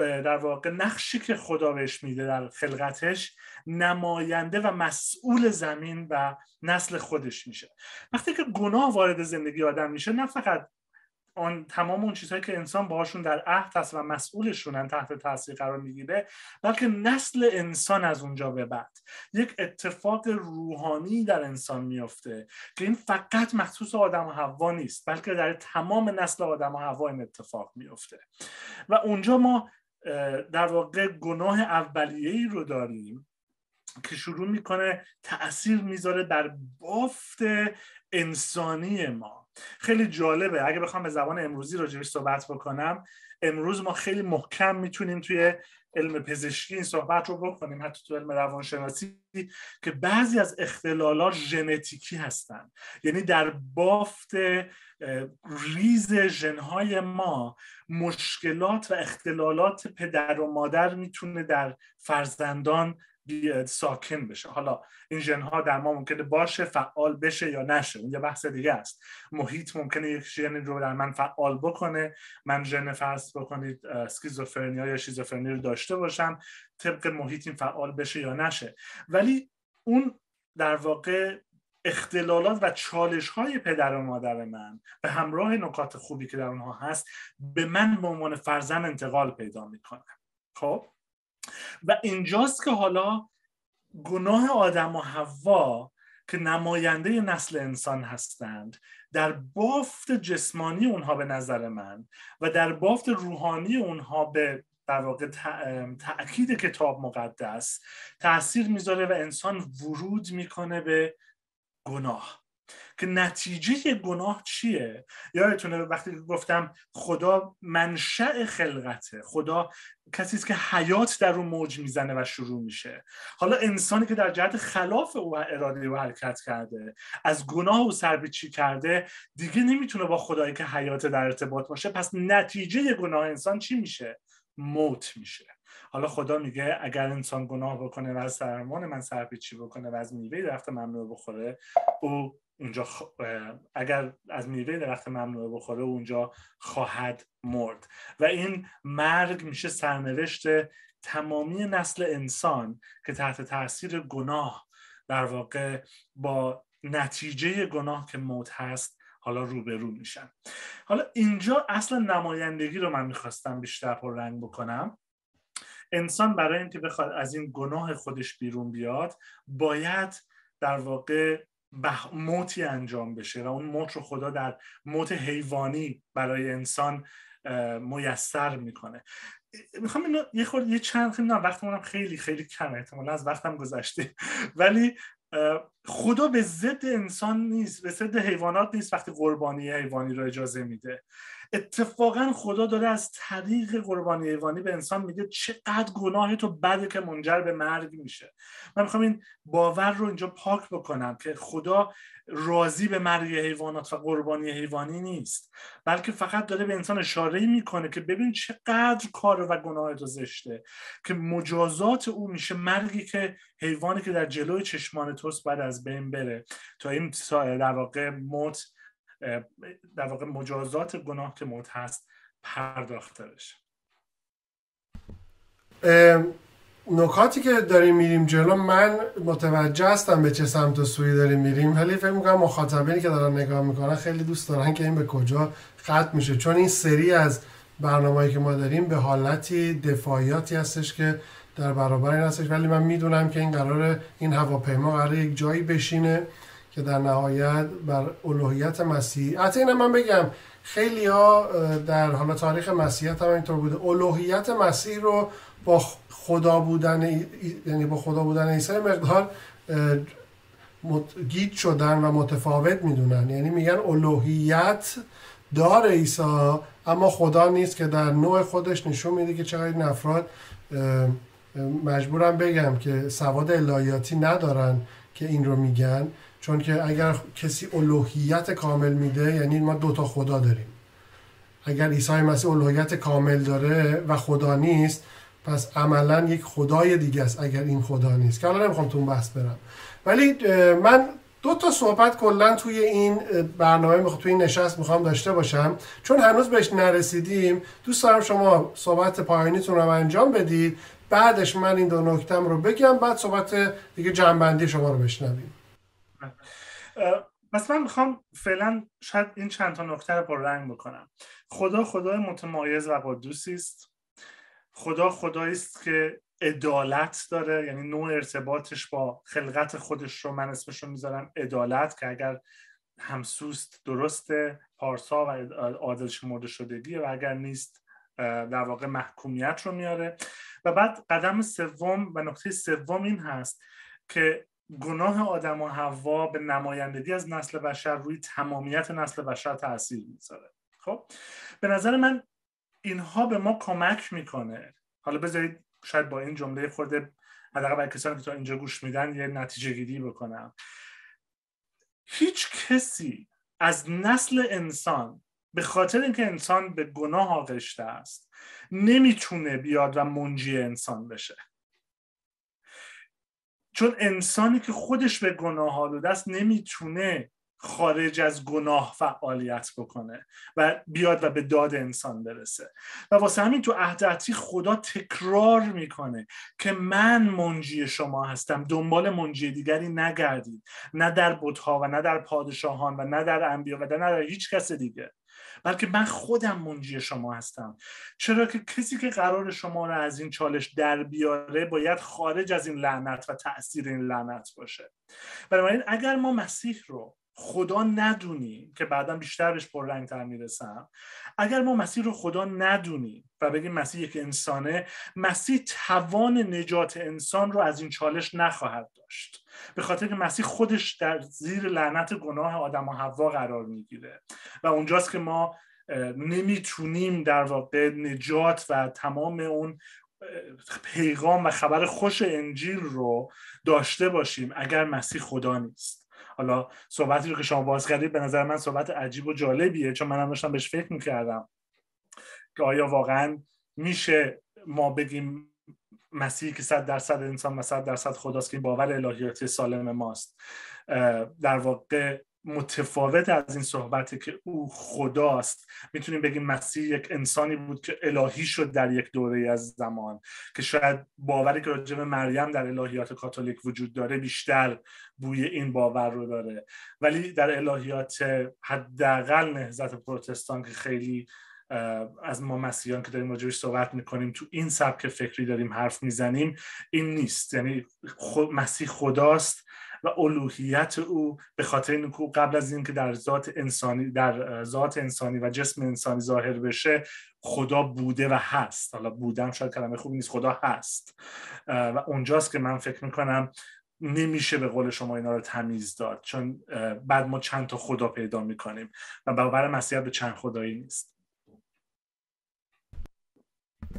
در واقع نقشی که خدا بهش میده در خلقتش نماینده و مسئول زمین و نسل خودش میشه. وقتی که گناه وارد زندگی آدم میشه نه فقط آن تمام اون چیزهایی که انسان باهاشون در عهد هست و مسئولشونن تحت تاثیر قرار می‌گیره بلکه نسل انسان از اونجا به بعد. یک اتفاق روحانی در انسان میفته که این فقط مخصوص آدم و حوا نیست بلکه در تمام نسل آدم و حوا این اتفاق میفته و اونجا ما در واقع گناه اولیه ای رو داریم که شروع می‌کنه تاثیر می‌ذاره در بافت انسانی ما. خیلی جالبه. اگه بخوام به زبان امروزی راجبش صحبت بکنم امروز ما خیلی محکم می‌تونیم توی علم پزشکی این صحبت رو بکنیم حتی تو علم روانشناسی که بعضی از اختلالات ژنتیکی هستن. یعنی در بافت ریز ژنهای ما مشکلات و اختلالات پدر و مادر می‌تونه در فرزندان ساکن بشه. حالا این ژن ها در ما ممکنه باشه فعال بشه یا نشه. اون یه بحث دیگه است. محیط ممکنه یک ژن رو در من فعال بکنه. من ژن فرض بکنید اسکیزوفرنیا یا شیزوفرنی رو داشته باشم. طبق محیط این فعال بشه یا نشه. ولی اون در واقع اختلالات و چالش های پدر و مادر من به همراه نکات خوبی که در اونها هست به من به عنوان فرزن انتقال پیدا می‌کنه خب؟ و اینجاست که حالا گناه آدم و حوا که نماینده نسل انسان هستند در بافت جسمانی اونها به نظر من و در بافت روحانی اونها به در واقع تأکید کتاب مقدس تاثیر می‌ذاره و انسان ورود می‌کنه به گناه. که نتیجه گناه چیه؟ یادتونه وقتی گفتم خدا منشأ خلقته خدا کسی است که حیات در اون موج می‌زنه و شروع میشه. حالا انسانی که در جهت خلاف او اراده و حرکت کرده از گناه او سربیچی کرده دیگه نمی‌تونه با خدایی که حیات در ارتباط باشه پس نتیجه گناه انسان چی میشه؟ موت میشه. حالا خدا میگه اگر انسان گناه بکنه و از سرمان من سرپیچی بکنه و از میوه درخت ممنوع بخوره او اونجا اگر از میوه درخت ممنوع بخوره اونجا خواهد مرد. و این مرگ میشه سرنوشت تمامی نسل انسان که تحت تاثیر گناه در واقع با نتیجه گناه که موت هست حالا روبرو میشن. حالا اینجا اصلا نمایندگی رو من می‌خواستم بیشتر رنگ بکنم. انسان برای اینکه بخواد از این گناه خودش بیرون بیاد باید در واقع موتی انجام بشه و اون موت رو خدا در موت حیوانی برای انسان میسر می‌کنه. می‌خوام اینو یه خورد یه چند خیلی نه وقتمونم خیلی خیلی کمه. احتمالا از وقتم گذشته. (laughs) ولی خدا به ضد انسان نیست به ضد حیوانات نیست وقتی قربانی حیوانی رو اجازه میده. اتفاقا خدا داره از طریق قربانی حیوانی به انسان میگه چقدر گناه تو بده که منجر به مرگ میشه. من می‌خوام این باور رو اینجا پاک بکنم که خدا راضی به مرگ حیوانات و قربانی حیوانی نیست بلکه فقط داره به انسان اشاره می‌کنه که ببین چقدر کار و گناه تو زشته که مجازات او میشه مرگی که حیوانی که در جلوی چشمان توست بعد از بین بره. تا این در واقع موت در واقع مجازات گناه که موت هست پرداخته بشه. نکاتی که داریم میریم جلو من متوجه هستم به چه سمت و سوی داریم میریم ولی فکر می‌کنم مخاطبینی که دارن نگاه می‌کنن خیلی دوست دارن که این به کجا ختم میشه. چون این سری از برنامه‌ای که ما داریم به حالتی دفاعیاتی هستش که در برابر این هستش. ولی من می‌دونم که این قرار این هواپیما قرار یک جایی بشینه. که در نهایت بر الوهیت مسیح حتی اینم من بگم خیلی ها در حالا تاریخ مسیحیت هم اینطور بوده. الوهیت مسیح رو با خدا بودن یعنی با خدا بودن عیسی مقدار گیت شدن و متفاوت می‌دونن. یعنی میگن الوهیت دار عیسی اما خدا نیست که در نوع خودش نشون میده که چقدر این افراد مجبورم بگم که سواد الهیاتی ندارن که این رو میگن. چون که اگر کسی الوهیت کامل میده یعنی ما دوتا خدا داریم. اگر عیسی مسیح الوهیت کامل داره و خدا نیست پس عملا یک خدای دیگه است اگر این خدا نیست. که حالا نمی‌خوام تو بحث برم. ولی من دو تا صحبت کلا توی این برنامه می‌خوام توی این نشست می‌خوام داشته باشم. چون هنوز بهش نرسیدیم دوست دارم شما صحبت پایانیتون رو انجام بدید. بعدش من این دو نکتم رو بگم بعد صحبت دیگه جنبندی شما رو بشنویم. پس من می‌خوام فعلا شاید این چند تا نکته رو رنگ بکنم. خدا خدای متمایز و قدوسی است. خدا خدایی است که عدالت داره یعنی نوع ارتباطش با خلقت خودش رو من اسمش رو می‌ذارم عدالت که اگر همسوست درسته پارسا و عادل شمرده شدگی و اگر نیست در واقع محکومیت رو میاره. و بعد قدم سوم و نکته سوم این هست که گناه آدم و حوا به نمایندگی از نسل بشر روی تمامیت نسل بشر تاثیر می‌ذاره. خب؟ به نظر من اینها به ما کمک می‌کنه. حالا بذارید شاید با این جمله خورده حداقل برای کسانی که تا اینجا گوش میدن یه نتیجه گیری بکنم. هیچ کسی از نسل انسان به خاطر اینکه انسان به گناه آغشته است نمی‌تونه بیاد و منجی انسان بشه. چون انسانی که خودش به گناه آلوده است نمی‌تونه خارج از گناه فعالیت بکنه و بیاد و به داد انسان برسه. و واسه همین تو عهد خدا تکرار می‌کنه که من منجی شما هستم. دنبال منجی دیگری نگردید. نه در بتها و نه در پادشاهان و نه در انبیا و نه در هیچ کس دیگه. بلکه من خودم منجی شما هستم. چرا که کسی که قرار شما رو از این چالش در بیاره باید خارج از این لعنت و تاثیر این لعنت باشه. بنابراین اگر ما مسیح رو خدا ندونیم که بعدا بیشتر بهش پررنگتر می‌رسم اگر ما مسیح رو خدا ندونیم و بگیم مسیح یک انسانه مسیح توان نجات انسان رو از این چالش نخواهد داشت. به خاطر که مسیح خودش در زیر لعنت گناه آدم و حوا قرار می‌گیره. و اونجاست که ما نمی‌تونیم در واقع نجات و تمام اون پیغام و خبر خوش انجیل رو داشته باشیم اگر مسیح خدا نیست. حالا صحبتی رو که شما باز کردید به نظر من صحبت عجیب و جالبیه چون منم داشتم بهش فکر می‌کردم که آیا واقعا میشه ما بگیم مسیحی که صد درصد انسان و صد درصد خداست که باور الهیاتی سالم ماست. در واقع متفاوت از این صحبتی که او خداست. می‌تونیم بگیم مسیح یک انسانی بود که الهی شد در یک دوره از زمان که شاید باوری که راجع مریم در الهیات کاتولیک وجود داره بیشتر بوی این باور رو داره. ولی در الهیات حداقل نهضت پروتستان که خیلی از ما مسیحیان که داریم راجبش صحبت می‌کنیم تو این سبک فکری داریم حرف می‌زنیم این نیست. یعنی مسیح خداست و الوهیت او به خاطر اینکه قبل از اینکه در ذات انسانی در ذات انسانی و جسم انسانی ظاهر بشه خدا بوده و هست. حالا بودم شاید کلمه خوبی نیست خدا هست. و اونجاست که من فکر می‌کنم نمیشه به قول شما اینا رو تمیز داد چون بعد ما چند تا خدا پیدا می‌کنیم و باور مسیحیت به چند خدایی نیست.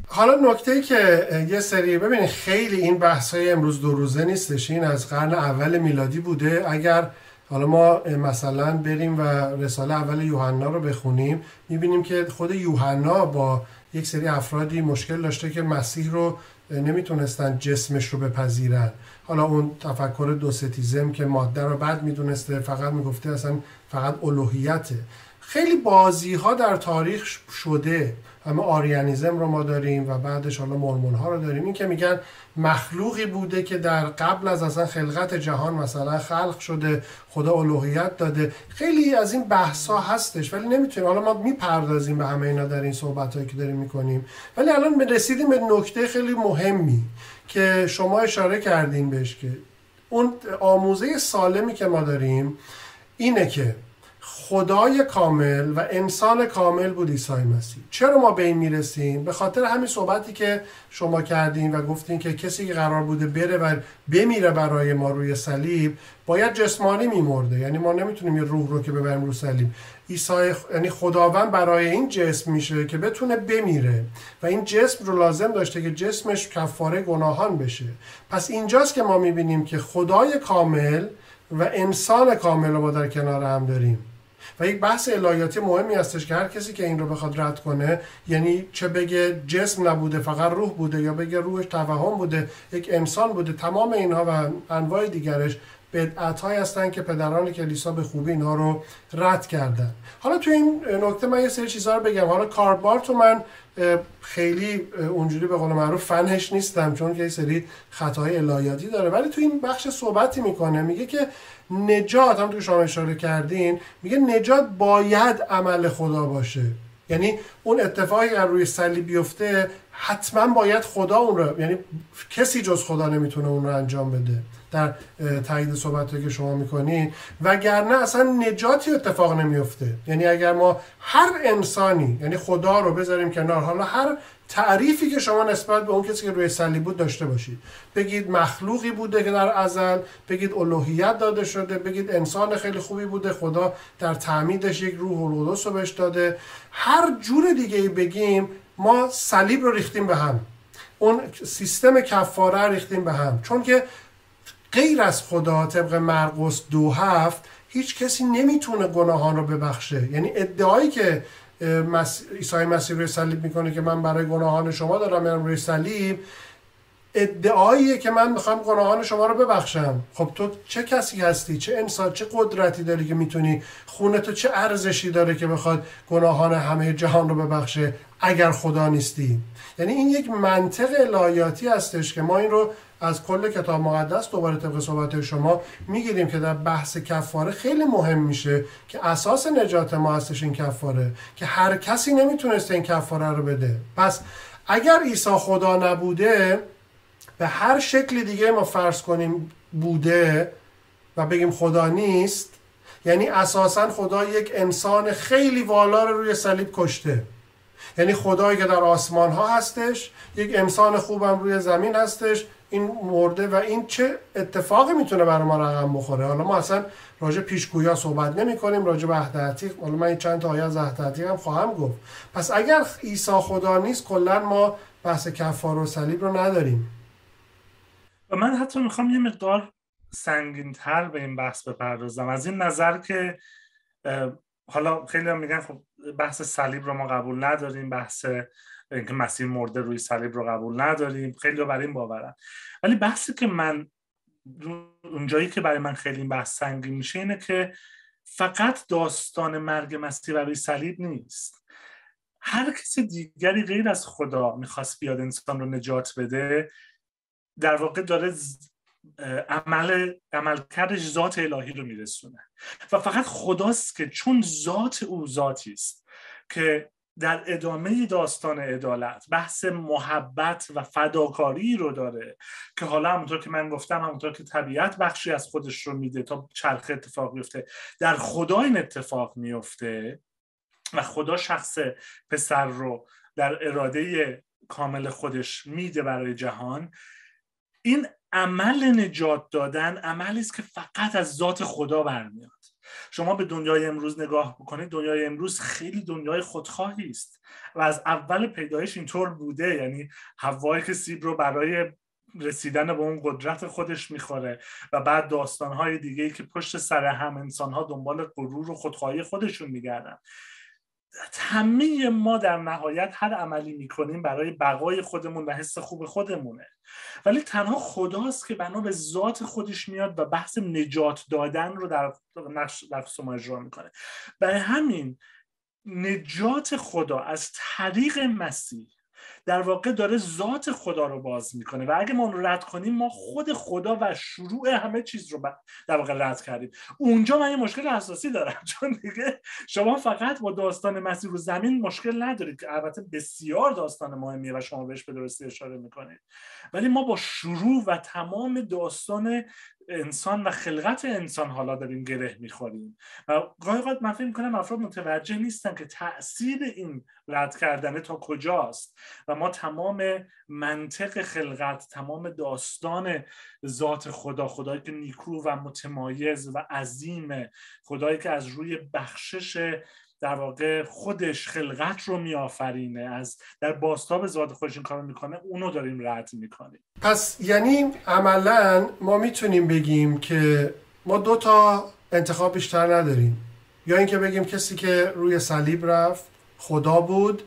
حالا نکته ای که یه سری ببینید خیلی این بحث های امروز دو روزه نیستش. این از قرن اول میلادی بوده. اگر حالا ما مثلا بریم و رساله اول یوحنا رو بخونیم می‌بینیم که خود یوحنا با یک سری افرادی مشکل داشته که مسیح رو نمی‌تونستن جسمش رو بپذیرن. حالا اون تفکر دو ستیزم که ماده رو بد می‌دونسته فقط می‌گفته اصلا فقط الوهیته. خیلی بازی ها در تاریخ شده. همه آریانیزم رو ما داریم و بعدش حالا مرمون ها رو داریم. این که میگن مخلوقی بوده که در قبل از اصلا خلقت جهان مثلا خلق شده خدا الوهیت داده. خیلی از این بحث ها هستش ولی نمی‌تونیم. حالا ما می‌پردازیم به همه اینا در این صحبت هایی که داریم می‌کنیم. ولی الان رسیدیم به نکته خیلی مهمی که شما اشاره کردین بهش که اون آموزه سالمی که ما داریم اینه که خدای کامل و انسان کامل بود عیسی مسیح. چرا ما به این می‌رسیم؟ به خاطر همین صحبتی که شما کردین و گفتین که کسی که قرار بوده بره و بمیره برای ما روی صلیب باید جسمانی میمرده. یعنی ما نمی‌تونیم یه روح رو که ببریم روی صلیب. عیسی یعنی خداوند برای این جسم میشه که بتونه بمیره و این جسم رو لازم داشته که جسمش کفاره گناهان بشه. پس اینجاست که ما می‌بینیم که خدای کامل و انسان کامل رو با در کنار هم داریم. و یک بحث الهیاتی مهمی هستش که هر کسی که این رو بخواد رد کنه یعنی چه بگه جسم نبوده فقط روح بوده یا بگه روحش توهم بوده یک انسان بوده تمام اینها و انواع دیگرش بدعت های هستن که پدران کلیسا به خوبی اینها رو رد کردن. حالا تو این نکته من یه سری چیزها رو بگم. حالا کاربارتو من خیلی اونجوری به قول معروف فنش نیستم چون که سری خطاهای الهیاتی داره. ولی تو این بخش صحبتی می‌کنه میگه که نجات هم تو شما اشاره کردین میگه نجات باید عمل خدا باشه. یعنی اون اتفاقی که روی صلیب بیفته حتما باید خدا اون رو یعنی کسی جز خدا نمی‌تونه اون رو انجام بده. در تایید صحبت که شما می‌کنین وگرنه اصلا نجاتی اتفاق نمیفته یعنی اگر ما هر انسانی یعنی خدا رو بذاریم کنار حالا هر تعریفی که شما نسبت به اون کسی که روی صلیب بود داشته باشید بگید مخلوقی بوده که در ازل بگید الوهیت داده شده بگید انسان خیلی خوبی بوده خدا در تعمیدش یک روح القدس رو بهش داده. هر جور دیگه بگیم ما صلیب رو ریختیم به هم. اون سیستم کفاره ریختیم به هم. چون که غیر از خدا طبق مرقس دو هفت هیچ کسی نمی‌تونه گناهان رو ببخشه. یعنی ادعایی که عیسی مسیح روی صلیب می‌کنه که من برای گناهان شما دارم میرم روی صلیب ادعاییه که من می‌خوام گناهان شما رو ببخشم. خب تو چه کسی هستی؟ چه انسان؟ چه قدرتی داری که می‌تونی؟ خونه تو چه ارزشی داره که بخواد گناهان همه جهان رو ببخشه اگر خدا نیستی؟ یعنی این یک منطق الهیاتی هستش که ما این رو از کل کتاب مقدس دوباره طبق صحبت شما می‌گیریم که در بحث کفاره خیلی مهم میشه که اساس نجات ما هستش این کفاره که هر کسی نمی‌تونست این کفاره رو بده. پس اگر عیسی خدا نبوده به هر شکل دیگه ما فرض کنیم بوده و بگیم خدا نیست یعنی اساسا خدا یک انسان خیلی والا رو روی صلیب کشته. یعنی خدایی که در آسمان ها هستش یک انسان خوبم روی زمین هستش این مرده و این چه اتفاقی می‌تونه برای ما رقم بخوره؟ حالا ما اصلا راجع پیشگویا صحبت نمی کنیم راجع به عهد حالا من چند تا آیه از عهد هم خواهم گفت. پس اگر عیسی خدا نیست کلا ما بحث کفار و صلیب رو نداریم. و من حتی می‌خوام یه مقدار سنگین تر به این بحث بپردازم. از این نظر که حالا خیلی هم میگن خب بحث صلیب رو ما قبول نداریم بحث اینکه مسیح مرده روی صلیب رو قبول نداریم. خیلی برای این باورن ولی بحثی که من اونجایی که برای من خیلی بحث سنگین میشه اینه که فقط داستان مرگ مسیح روی صلیب نیست. هر کسی دیگری غیر از خدا می‌خواست بیاد انسان رو نجات بده در واقع داره عمل عملکردش ذات الهی رو میرسونه. و فقط خداست که چون ذات او ذاتی است که در ادامه داستان عدالت بحث محبت و فداکاری رو داره که حالا همونطور که من گفتم همونطور که طبیعت بخشی از خودش رو میده تا چرخه اتفاق بیفته. در خدا این اتفاق میفته و خدا شخص پسر رو در اراده کامل خودش میده برای جهان این عمل نجات دادن عملی است که فقط از ذات خدا برمیاد. شما به دنیای امروز نگاه بکنید دنیای امروز خیلی دنیای خودخواهی است و از اول پیدایش اینطور بوده. یعنی هوایی که سیب رو برای رسیدن به اون قدرت خودش می‌خوره و بعد داستانهای دیگه که پشت سر هم انسانها دنبال غرور و خودخواهی خودشون میگردن. همه ما در نهایت هر عملی می‌کنیم برای بقای خودمون و حس خوب خودمونه. ولی تنها خداست که بنا به ذات خودش میاد و بحث نجات دادن رو در نقش نفس ما اجرا می‌کنه. برای همین نجات خدا از طریق مسیح در واقع داره ذات خدا رو باز می‌کنه و اگه ما اون رو رد کنیم ما خود خدا و شروع همه چیز رو در واقع رد کردیم. اونجا من یه مشکل اساسی دارم (laughs) چون دیگه شما فقط با داستان مسیح رو زمین مشکل ندارید که البته بسیار داستان مهمیه و شما بهش به درستی اشاره می‌کنید. ولی ما با شروع و تمام داستان انسان و خلقت انسان حالا داریم گره می‌خوریم. و گاهی اوقات من فکر کنم افراد متوجه نیستن که تاثیر این رد کردنه تا کجاست. و ما تمام منطق خلقت تمام داستان ذات خدا خدایی که نیکو و متمایز و عظیم خدایی که از روی بخشش در واقع خودش خلقت رو میآفرینه. از در باستاب ذات خودش این کارو می‌کنه اونو داریم رد می‌کنیم. پس یعنی عملا ما می‌تونیم بگیم که ما دو تا انتخاب بیشتر نداریم. یا اینکه بگیم کسی که روی صلیب رفت خدا بود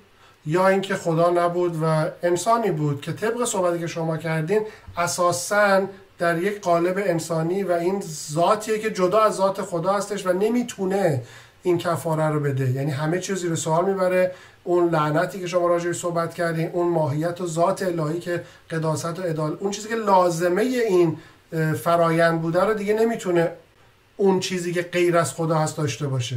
یا اینکه خدا نبود و انسانی بود که طبق صحبتی که شما کردین اساسا در یک قالب انسانی و این ذاتیه که جدا از ذات خدا هستش و نمی‌تونه این کفاره رو بده. یعنی همه چیز زیر سوال می‌بره. اون لعنتی که شما راجعش صحبت کردین اون ماهیت و ذات الهی که قداست و عدالت اون چیزی که لازمه این فرایند بوده رو دیگه نمی‌تونه اون چیزی که غیر از خدا هست داشته باشه.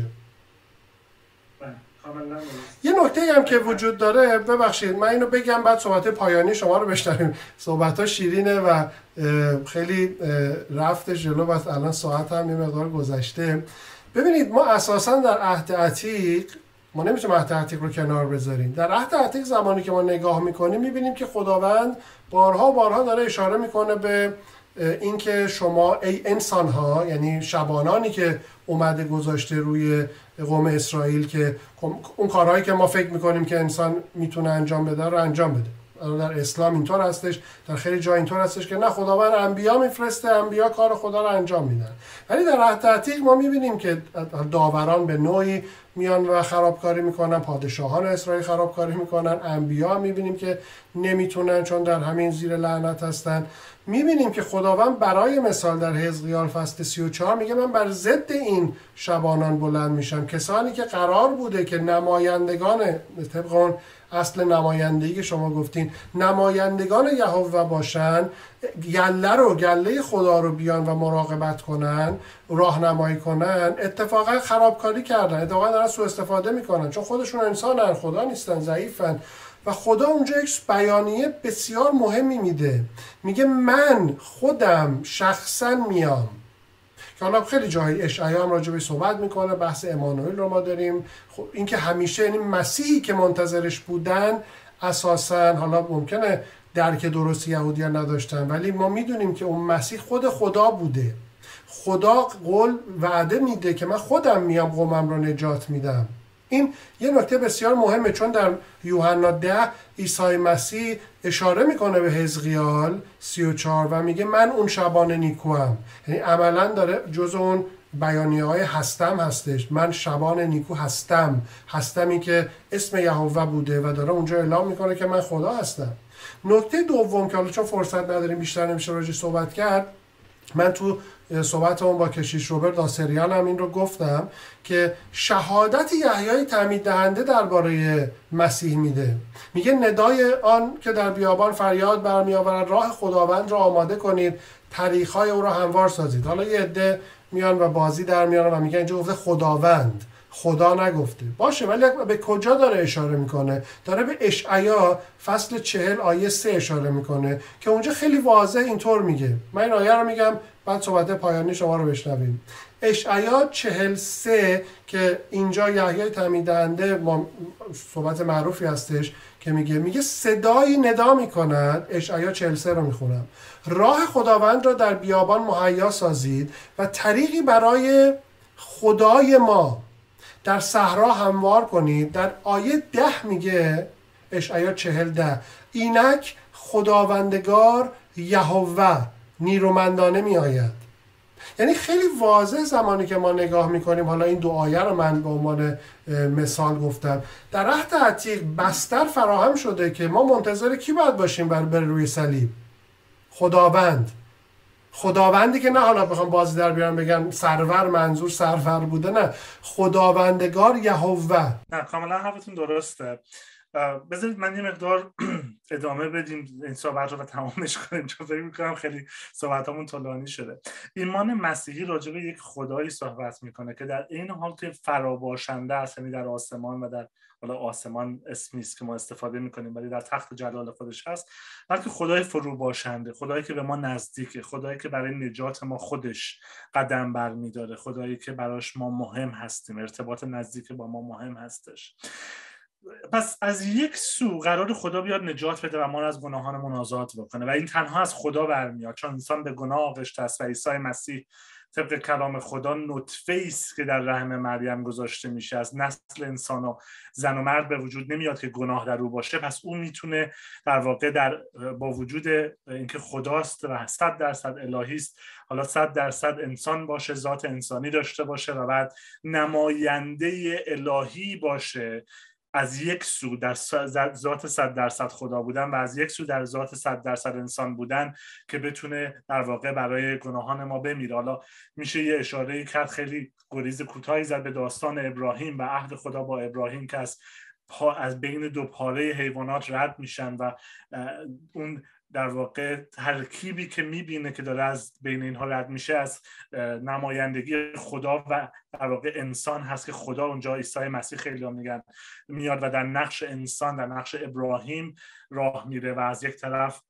یه نکته هم که وجود داره ببخشید من اینو بگم بعد صحبت پایانی شما رو بشنویم. صحبت ها شیرینه و خیلی رفته جلو و الان ساعت هم یه مقدار گذشته. ببینید ما اساسا در عهد عتیق ما نمی‌تونیم عهد عتیق رو کنار بذاریم. در عهد عتیق زمانی که ما نگاه می‌کنیم می‌بینیم که خداوند بارها بارها داره اشاره می‌کنه به اینکه شما ای انسان ها یعنی شبانانی که اومده گذاشته روی قوم اسرائیل که اون کارهایی که ما فکر می‌کنیم که انسان می‌تونه انجام بده رو انجام بده. در اسلام اینطور هستش در خیلی جا اینطور هستش که نه خداوند انبیا میفرسته انبیا کار خدا رو انجام میدن. ولی در عهد عتیق ما می‌بینیم که داوران به نوعی میان و خرابکاری می‌کنن پادشاهان اسرائیل خرابکاری می‌کنن انبیا می‌بینیم که نمی‌تونن چون در همین زیر لعنت هستن. می‌بینیم که خداوند برای مثال در حزقیال فصل 34 میگه من بر ضد این شبانان بلند میشم. کسانی که قرار بوده که نمایندگان طبق اصل نمایندگی که شما گفتین. نمایندگان یهوه باشن گله رو گله خدا رو بیان و مراقبت کنن راهنمایی کنن اتفاقا خرابکاری کردن. اتفاقا دارن سوء استفاده می‌کنن. چون خودشون انسانن خدا نیستن ضعیفن. و خدا اونجا یک بیانیه بسیار مهمی میده. میگه من خودم شخصا میام. حالا خیلی جایی اشعیا هم راجع به صحبت می‌کنه بحث امانوئل رو ما داریم. خب اینکه همیشه این مسیحی که منتظرش بودن اساسا حالا ممکنه درک درست یهودیان نداشتن ولی ما می‌دونیم که اون مسیح خود خدا بوده. خدا قول وعده میده که من خودم میام قومم رو نجات میدم. این یه نکته بسیار مهمه چون در یوحنا ده عیسی مسیح اشاره می‌کنه به حزقیال 34 و میگه من اون شبان نیکو هم یعنی عملا داره جز اون بیانیه های هستم هستش. من شبان نیکو هستم. هستمی که اسم یهوه بوده و داره اونجا اعلام می‌کنه که من خدا هستم. نکته دوم که حالا چون فرصت نداریم بیشتر نمیشه راجع صحبت کرد من تو صحبت اون با کشیش روبرت داسریان هم این رو گفتم که شهادت یحیای تعمید دهنده درباره مسیح میده. میگه ندای آن که در بیابان فریاد برمی آورد راه خداوند را آماده کنید طریقهای او را هموار سازید. حالا یه عده میان و بازی در میان و میگن اینجا گفته خداوند. خدا نگفته. باشه ولی به کجا داره اشاره می‌کنه؟ داره به اشعیا فصل چهل آیه سه اشاره می‌کنه که اونجا خیلی واضح اینطور میگه. من این آیه رو میگم بعد صحبت پایانی شما رو بشنویم. اشعیا چهل سه که اینجا یحیای تمیدنده صحبت معروفی هستش که میگه میگه صدایی ندا می‌کند اشعیا چهل سه رو می‌خونم. راه خداوند را در بیابان مهیا سازید و طریقی برای خدای ما در صحرا هموار کنید. در آیه ده میگه اشعیا چهل ده اینک خداوندگار یهوه نیرومندانه می آید یعنی خیلی واضح زمانی که ما نگاه می‌کنیم. حالا این دو آیه رو من به عنوان مثال گفتم. در عهد عتیق بستر فراهم شده که ما منتظر کی باید باشیم بر بر روی صلیب؟ خداوند. خداوندی که نه حالا بخوام بازی در بیارم بگم سرور منظور سرور بوده نه. خداوندگار یهوه. نه کاملا حرفتون درسته. بذارید من یه مقدار (clears throat) ادامه بدیم. این صحبت رو و تمامش کنیم. چون فکر می‌کنم خیلی صحبت همون طولانی شده. ایمان مسیحی راجع به یک خدایی صحبت می‌کنه که در این حال که فراباشنده است یعنی در آسمان و در حالا آسمان اسمی است که ما استفاده می‌کنیم ولی در تخت جلال خودش هست. بلکه خدای فرو باشنده خدایی که به ما نزدیکه خدایی که برای نجات ما خودش قدم برمیداره خدایی که براش ما مهم هستیم ارتباط نزدیک با ما مهم هستش. پس از یک سو قرار خدا بیاد نجات بده و ما رو از گناهانمون آزاد بکنه و این تنها از خدا برمیاد. چون انسان به گناه آغشته است و عیسی مسیح طبق کلام خدا نطفه است که در رحم مریم گذاشته میشه. از نسل انسان و زن و مرد به وجود نمیاد که گناه در او باشه. پس او می‌تونه در واقع در با وجود اینکه خداست و صد درصد الهی است حالا صد درصد انسان باشه ذات انسانی داشته باشه و بعد نماینده الهی باشه. از یک سو در ذات صد درصد خدا بودن و از یک سو در ذات صد درصد انسان بودن که بتونه در واقع برای گناهان ما بمیره. حالا میشه یه اشاره کرد خیلی گریز کوتاهی زد به داستان ابراهیم و عهد خدا با ابراهیم که از از بین دو پاره حیوانات رد میشن و اون در واقع ترکیبی که می‌بینه که داره از بین اینها رد میشه از نمایندگی خدا و در واقع انسان هست که خدا اونجا عیسی مسیح خیلی میگن میاد و در نقش انسان در نقش ابراهیم راه میره و از یک طرف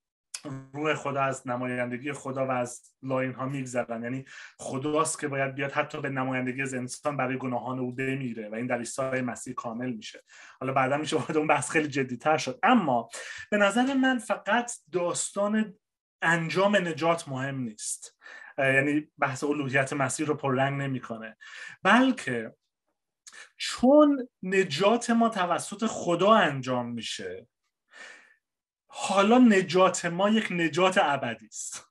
روح خدا از نمایندگی خدا و از لاین ها میگذرن. یعنی خداست که باید بیاد حتی به نمایندگی از انسان برای گناهان او بمیره و این در عیسی مسیح کامل میشه. حالا بعدا میشه وارد اون بحث خیلی جدیتر شد. اما به نظر من فقط داستان انجام نجات مهم نیست. یعنی بحث الوهیت مسیح رو پررنگ نمی‌کنه. بلکه چون نجات ما توسط خدا انجام میشه حالا نجات ما یک نجات ابدی است.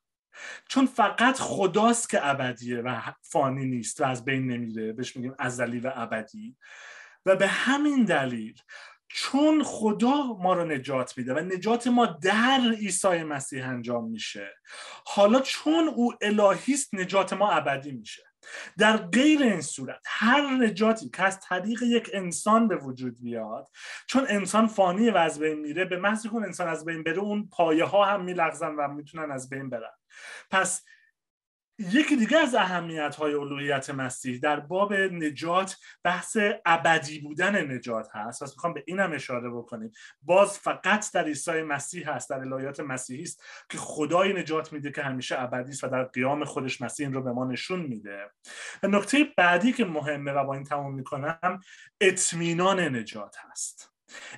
چون فقط خداست که ابدیه و فانی نیست و از بین نمیره بهش میگیم ازلی و ابدی. و به همین دلیل چون خدا ما رو نجات میده و نجات ما در عیسی مسیح انجام میشه حالا چون او الهیست نجات ما ابدی میشه. در غیر این صورت هر نجاتی که از طریق یک انسان به وجود بیاد چون انسان فانی و از بین میره به محض که انسان از بین بره اون پایه ها هم میلغزن و می‌تونن از بین برن. پس یکی دیگه از اهمیت های مسیح در باب نجات بحث ابدی بودن نجات هست. پس می‌خوام به اینم اشاره بکنیم. باز فقط در عیسی مسیح هست در الهیات مسیحی است که خدای نجات میده که همیشه ابدی است و در قیام خودش مسیح این رو به ما نشون میده. و نکته بعدی که مهمه و با این تمام می‌کنم اطمینان نجات هست.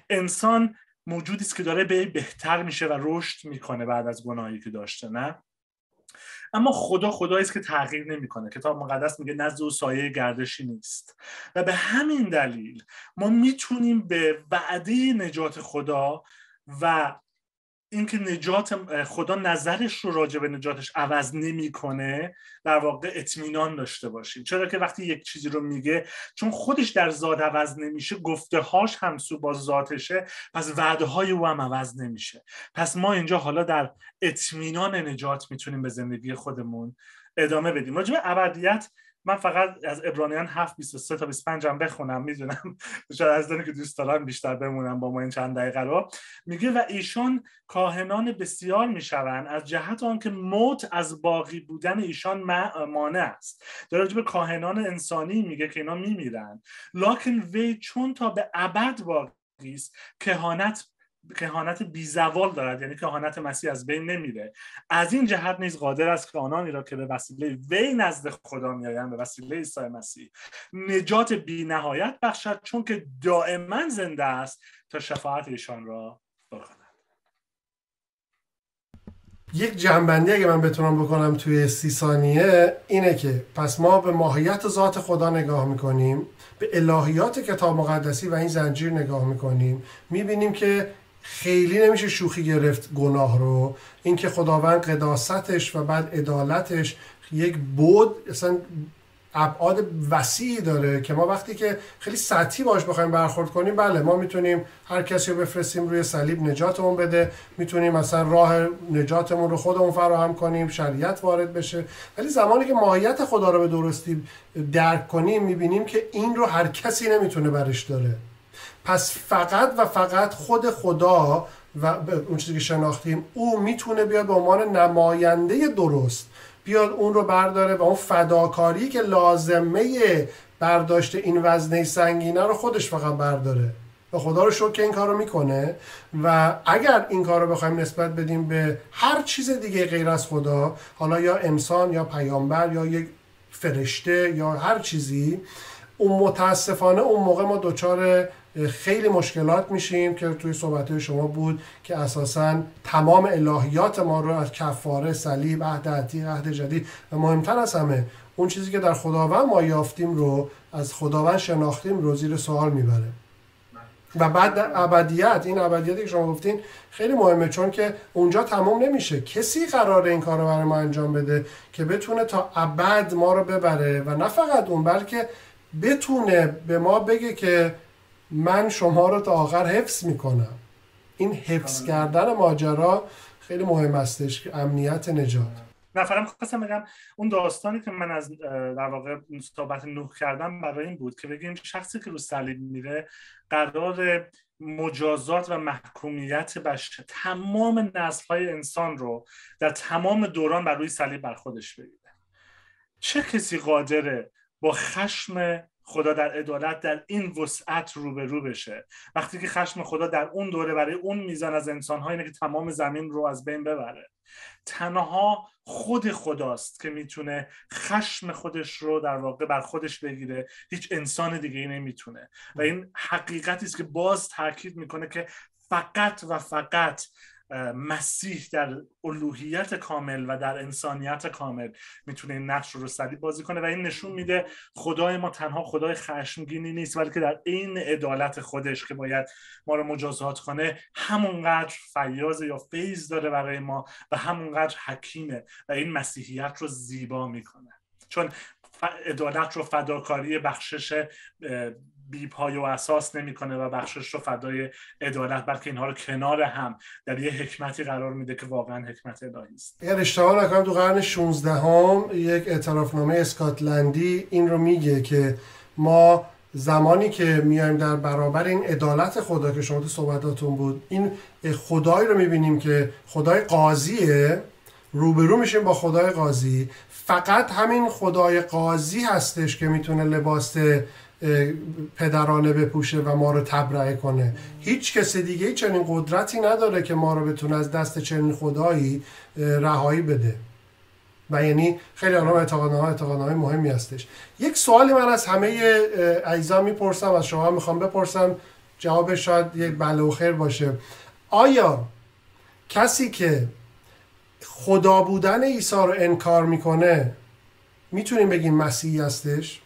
انسان موجودی است که داره به بهتر میشه و رشد می‌کنه بعد از گناهی که داشته نه؟ اما خدا خدایی است که تغییر نمی‌کنه. کتاب مقدس میگه نزد او سایه گردشی نیست. و به همین دلیل ما می‌تونیم به وعده نجات خدا و اینکه نجات خدا نظرش رو راجع به نجاتش عوض نمی‌کنه در واقع اطمینان داشته باشیم. چرا که وقتی یک چیزی رو میگه چون خودش در ذات عوض نمیشه گفته هاش همسو با ذاتشه پس وعده های او هم عوض نمیشه. پس ما اینجا حالا در اطمینان نجات می‌تونیم به زندگی خودمون ادامه بدیم. راجع به ابدیت من فقط از ابرانیان 7 23 تا 25 هم بخونم می‌دونم. شاید از که دوست دارم بیشتر بمونم با ما این چند دقیقه رو. میگه و ایشان کاهنان بسیار می‌شوند. از جهت آنکه موت از باقی بودن ایشان مانع است. در به کاهنان انسانی میگه که اینا میمیرن. لکن وی چون تا به ابد باقی است کهانت کهانت بیزوال دارد یعنی کهانت مسیح از بین نمیره. از این جهت نیز قادر است که آنانی را که به وسیله وی نزد خدا میآیند به وسیله عیسی مسیح. نجات بی نهایت بخشد چون که دائما زنده است تا شفاعت ایشان را بکند یک جنبندی اگه من بتونم بکنم توی سی ثانیه اینه که پس ما به ماهیت ذات خدا نگاه می‌کنیم به الهیات کتاب مقدسی و این زنجیر نگاه می‌کنیم. می‌بینیم که خیلی نمیشه شوخی گرفت گناه رو. اینکه خداوند قداستش و بعد عدالتش یک بود اصلا ابعاد وسیعی داره که ما وقتی که خیلی سطحی باش بخوایم برخورد کنیم بله ما می‌تونیم هر کسی رو بفرستیم روی صلیب نجاتمون بده می‌تونیم مثلا راه نجاتمون رو خودمون فراهم کنیم شریعت وارد بشه. ولی زمانی که ماهیت خدا رو به درستی درک کنیم می‌بینیم که این رو هر کسی نمی‌تونه برش داره. پس فقط و فقط خود خدا و اون چیزی که شناختیم او می‌تونه بیاد به عنوان نماینده درست بیاد اون رو برداره و اون فداکاری که لازمه برداشت این وزنه سنگینه رو خودش فقط برداره. و خدا رو شکر که این کار رو می‌کنه و اگر این کار رو بخوایم نسبت بدیم به هر چیز دیگه غیر از خدا حالا یا انسان یا پیامبر یا یک فرشته یا هر چیزی اون متاسفانه اون موقع ما دچار خیلی مشکلات میشیم که توی صحبت شما بود که اساسا تمام الهیات ما رو از کفاره صلیب عهد عتیق عهد جدید و مهمتر از همه اون چیزی که در خداوند ما یافتیم رو از خداوند شناختیم رو زیر سوال می‌بره. و بعد ابدیت این ابدیتی که شما گفتین خیلی مهمه چون که اونجا تمام نمیشه. کسی قراره این کار رو برای ما انجام بده که بتونه تا ابد ما رو ببره و نه فقط اون بلکه بتونه به ما بگه که من شما رو تا آخر حفظ می‌کنم. این حفظ کردن ماجرا خیلی مهم استش امنیت نجات. نه فقط خواستم بگم اون داستانی که من از در واقع صحبت نوح کردم برای این بود که بگیم شخصی که رو صلیب میره قرار مجازات و محکومیت بشه. تمام نسل های انسان رو در تمام دوران بر روی صلیب بر خودش بگیره چه کسی قادره با خشم خدا در عدالت در این وسعت روبرو بشه. وقتی که خشم خدا در اون دوره برای اون میزان از انسان اینه که تمام زمین رو از بین ببره. تنها خود خداست که می‌تونه خشم خودش رو در واقع بر خودش بگیره. هیچ انسان دیگه ای نمی‌تونه. و این حقیقتی است که باز تاکید می‌کنه که فقط و فقط مسیح در الوهیت کامل و در انسانیت کامل می‌تونه این نقش رو صلیب بازی کنه و این نشون میده خدای ما تنها خدای خشمگینی نیست بلکه در عین عدالت خودش که باید ما رو مجازات کنه همونقدر فیاض یا فیض داره برای ما و همونقدر حکیمه و این مسیحیت رو زیبا می‌کنه. چون عدالت رو فداکاری بخشش بی پای و اساس نمی‌کنه و بخشش رو فدای عدالت بلکه اینها رو کنار هم در یه حکمتی قرار میده که واقعا حکمت الهی است. اگر اشتباه نکنم تو قرن 16 هم یک اعترافنامه اسکاتلندی این رو میگه که ما زمانی که میایم در برابر این عدالت خدا که شما تو صحبتاتون بود این خدایی رو می‌بینیم که خدای قاضیه روبرو میشیم با خدای قاضی. فقط همین خدای قاضی هستش که می‌تونه لباس پدرانه بپوشه و ما رو تبرئه کنه. هیچ کس دیگه چنین قدرتی نداره که ما رو بتونه از دست چنین خدایی رهایی بده. و یعنی خیلی آنها اعتقادنامه اعتقادنامه مهمی هستش. یک سوالی من از همه عیزا می‌پرسم از شما می‌خوام بپرسم. جوابش شاید یک بله و خیر باشه. آیا کسی که خدا بودن عیسی رو انکار می‌کنه می‌تونیم بگیم مسیحی هستش؟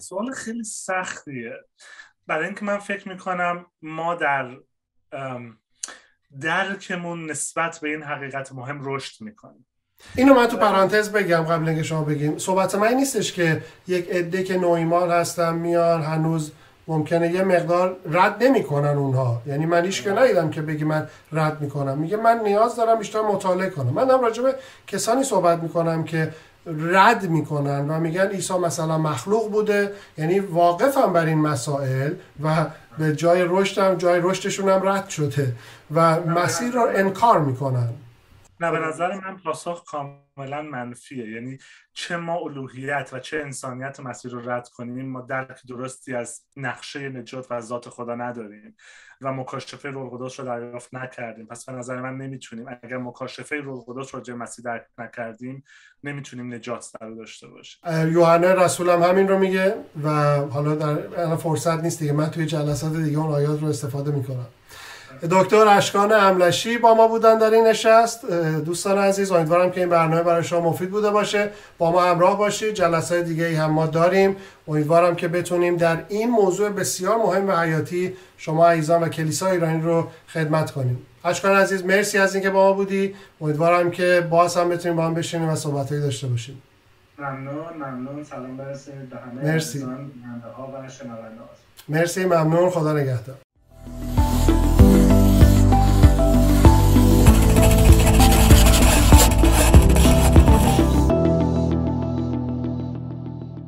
سوال خیلی سختیه. برای اینکه من فکر می‌کنم ما در درکمون نسبت به این حقیقت مهم رشد می‌کنیم. اینو من تو پرانتز بگم قبل اینکه شما بگیم. صحبت من نیستش که یک عده که نویمان هستن میان هنوز ممکنه یه مقدار رد نمی‌کنن اونها. یعنی من هیچ که ندیدم که بگی من رد می‌کنم. میگه من نیاز دارم بیشتر مطالعه کنم. من هم راجع به کسانی صحبت می‌کنم که رد می‌کنن و میگن عیسی مثلا مخلوق بوده یعنی واقفم بر این مسائل و به جای رشدم جای رشدشون هم رد شده و مسیر رو انکار می‌کنن. نه به نظر من پاسخ کاملا منفیه. یعنی چه ما الوهیت و چه انسانیت مسیر رو رد کنیم ما درک درستی از نقشه نجات و ذات خدا نداریم و مکاشفه روح قدس رو دریافت نکردیم. پس به نظر من نمی‌تونیم. اگر مکاشفه قدس رو مسیح درک نکردیم نمی‌تونیم نجات در داشته باشیم. یوحنا رسول هم همین رو میگه و حالا در فرصت نیست دیگه. من توی جلسات دیگه اون آیات رو استفاده می‌کنم. دکتر اشکان املشی با ما بودن در این نشست. دوستان عزیز امیدوارم که این برنامه برای شما مفید بوده باشه. با ما همراه باشید. جلسه دیگه ای هم ما داریم. امیدوارم که بتونیم در این موضوع بسیار مهم و حیاتی شما عزیزان و کلیسا ایرانی رو خدمت کنیم. اشکان عزیز مرسی از اینکه با ما بودی. امیدوارم که باز هم بتونیم با هم بشینیم و صحبتایی داشته باشیم. ممنون ممنون. سلام برسید به همه مرسی. و مرسی ممنون. خدا نگهدار.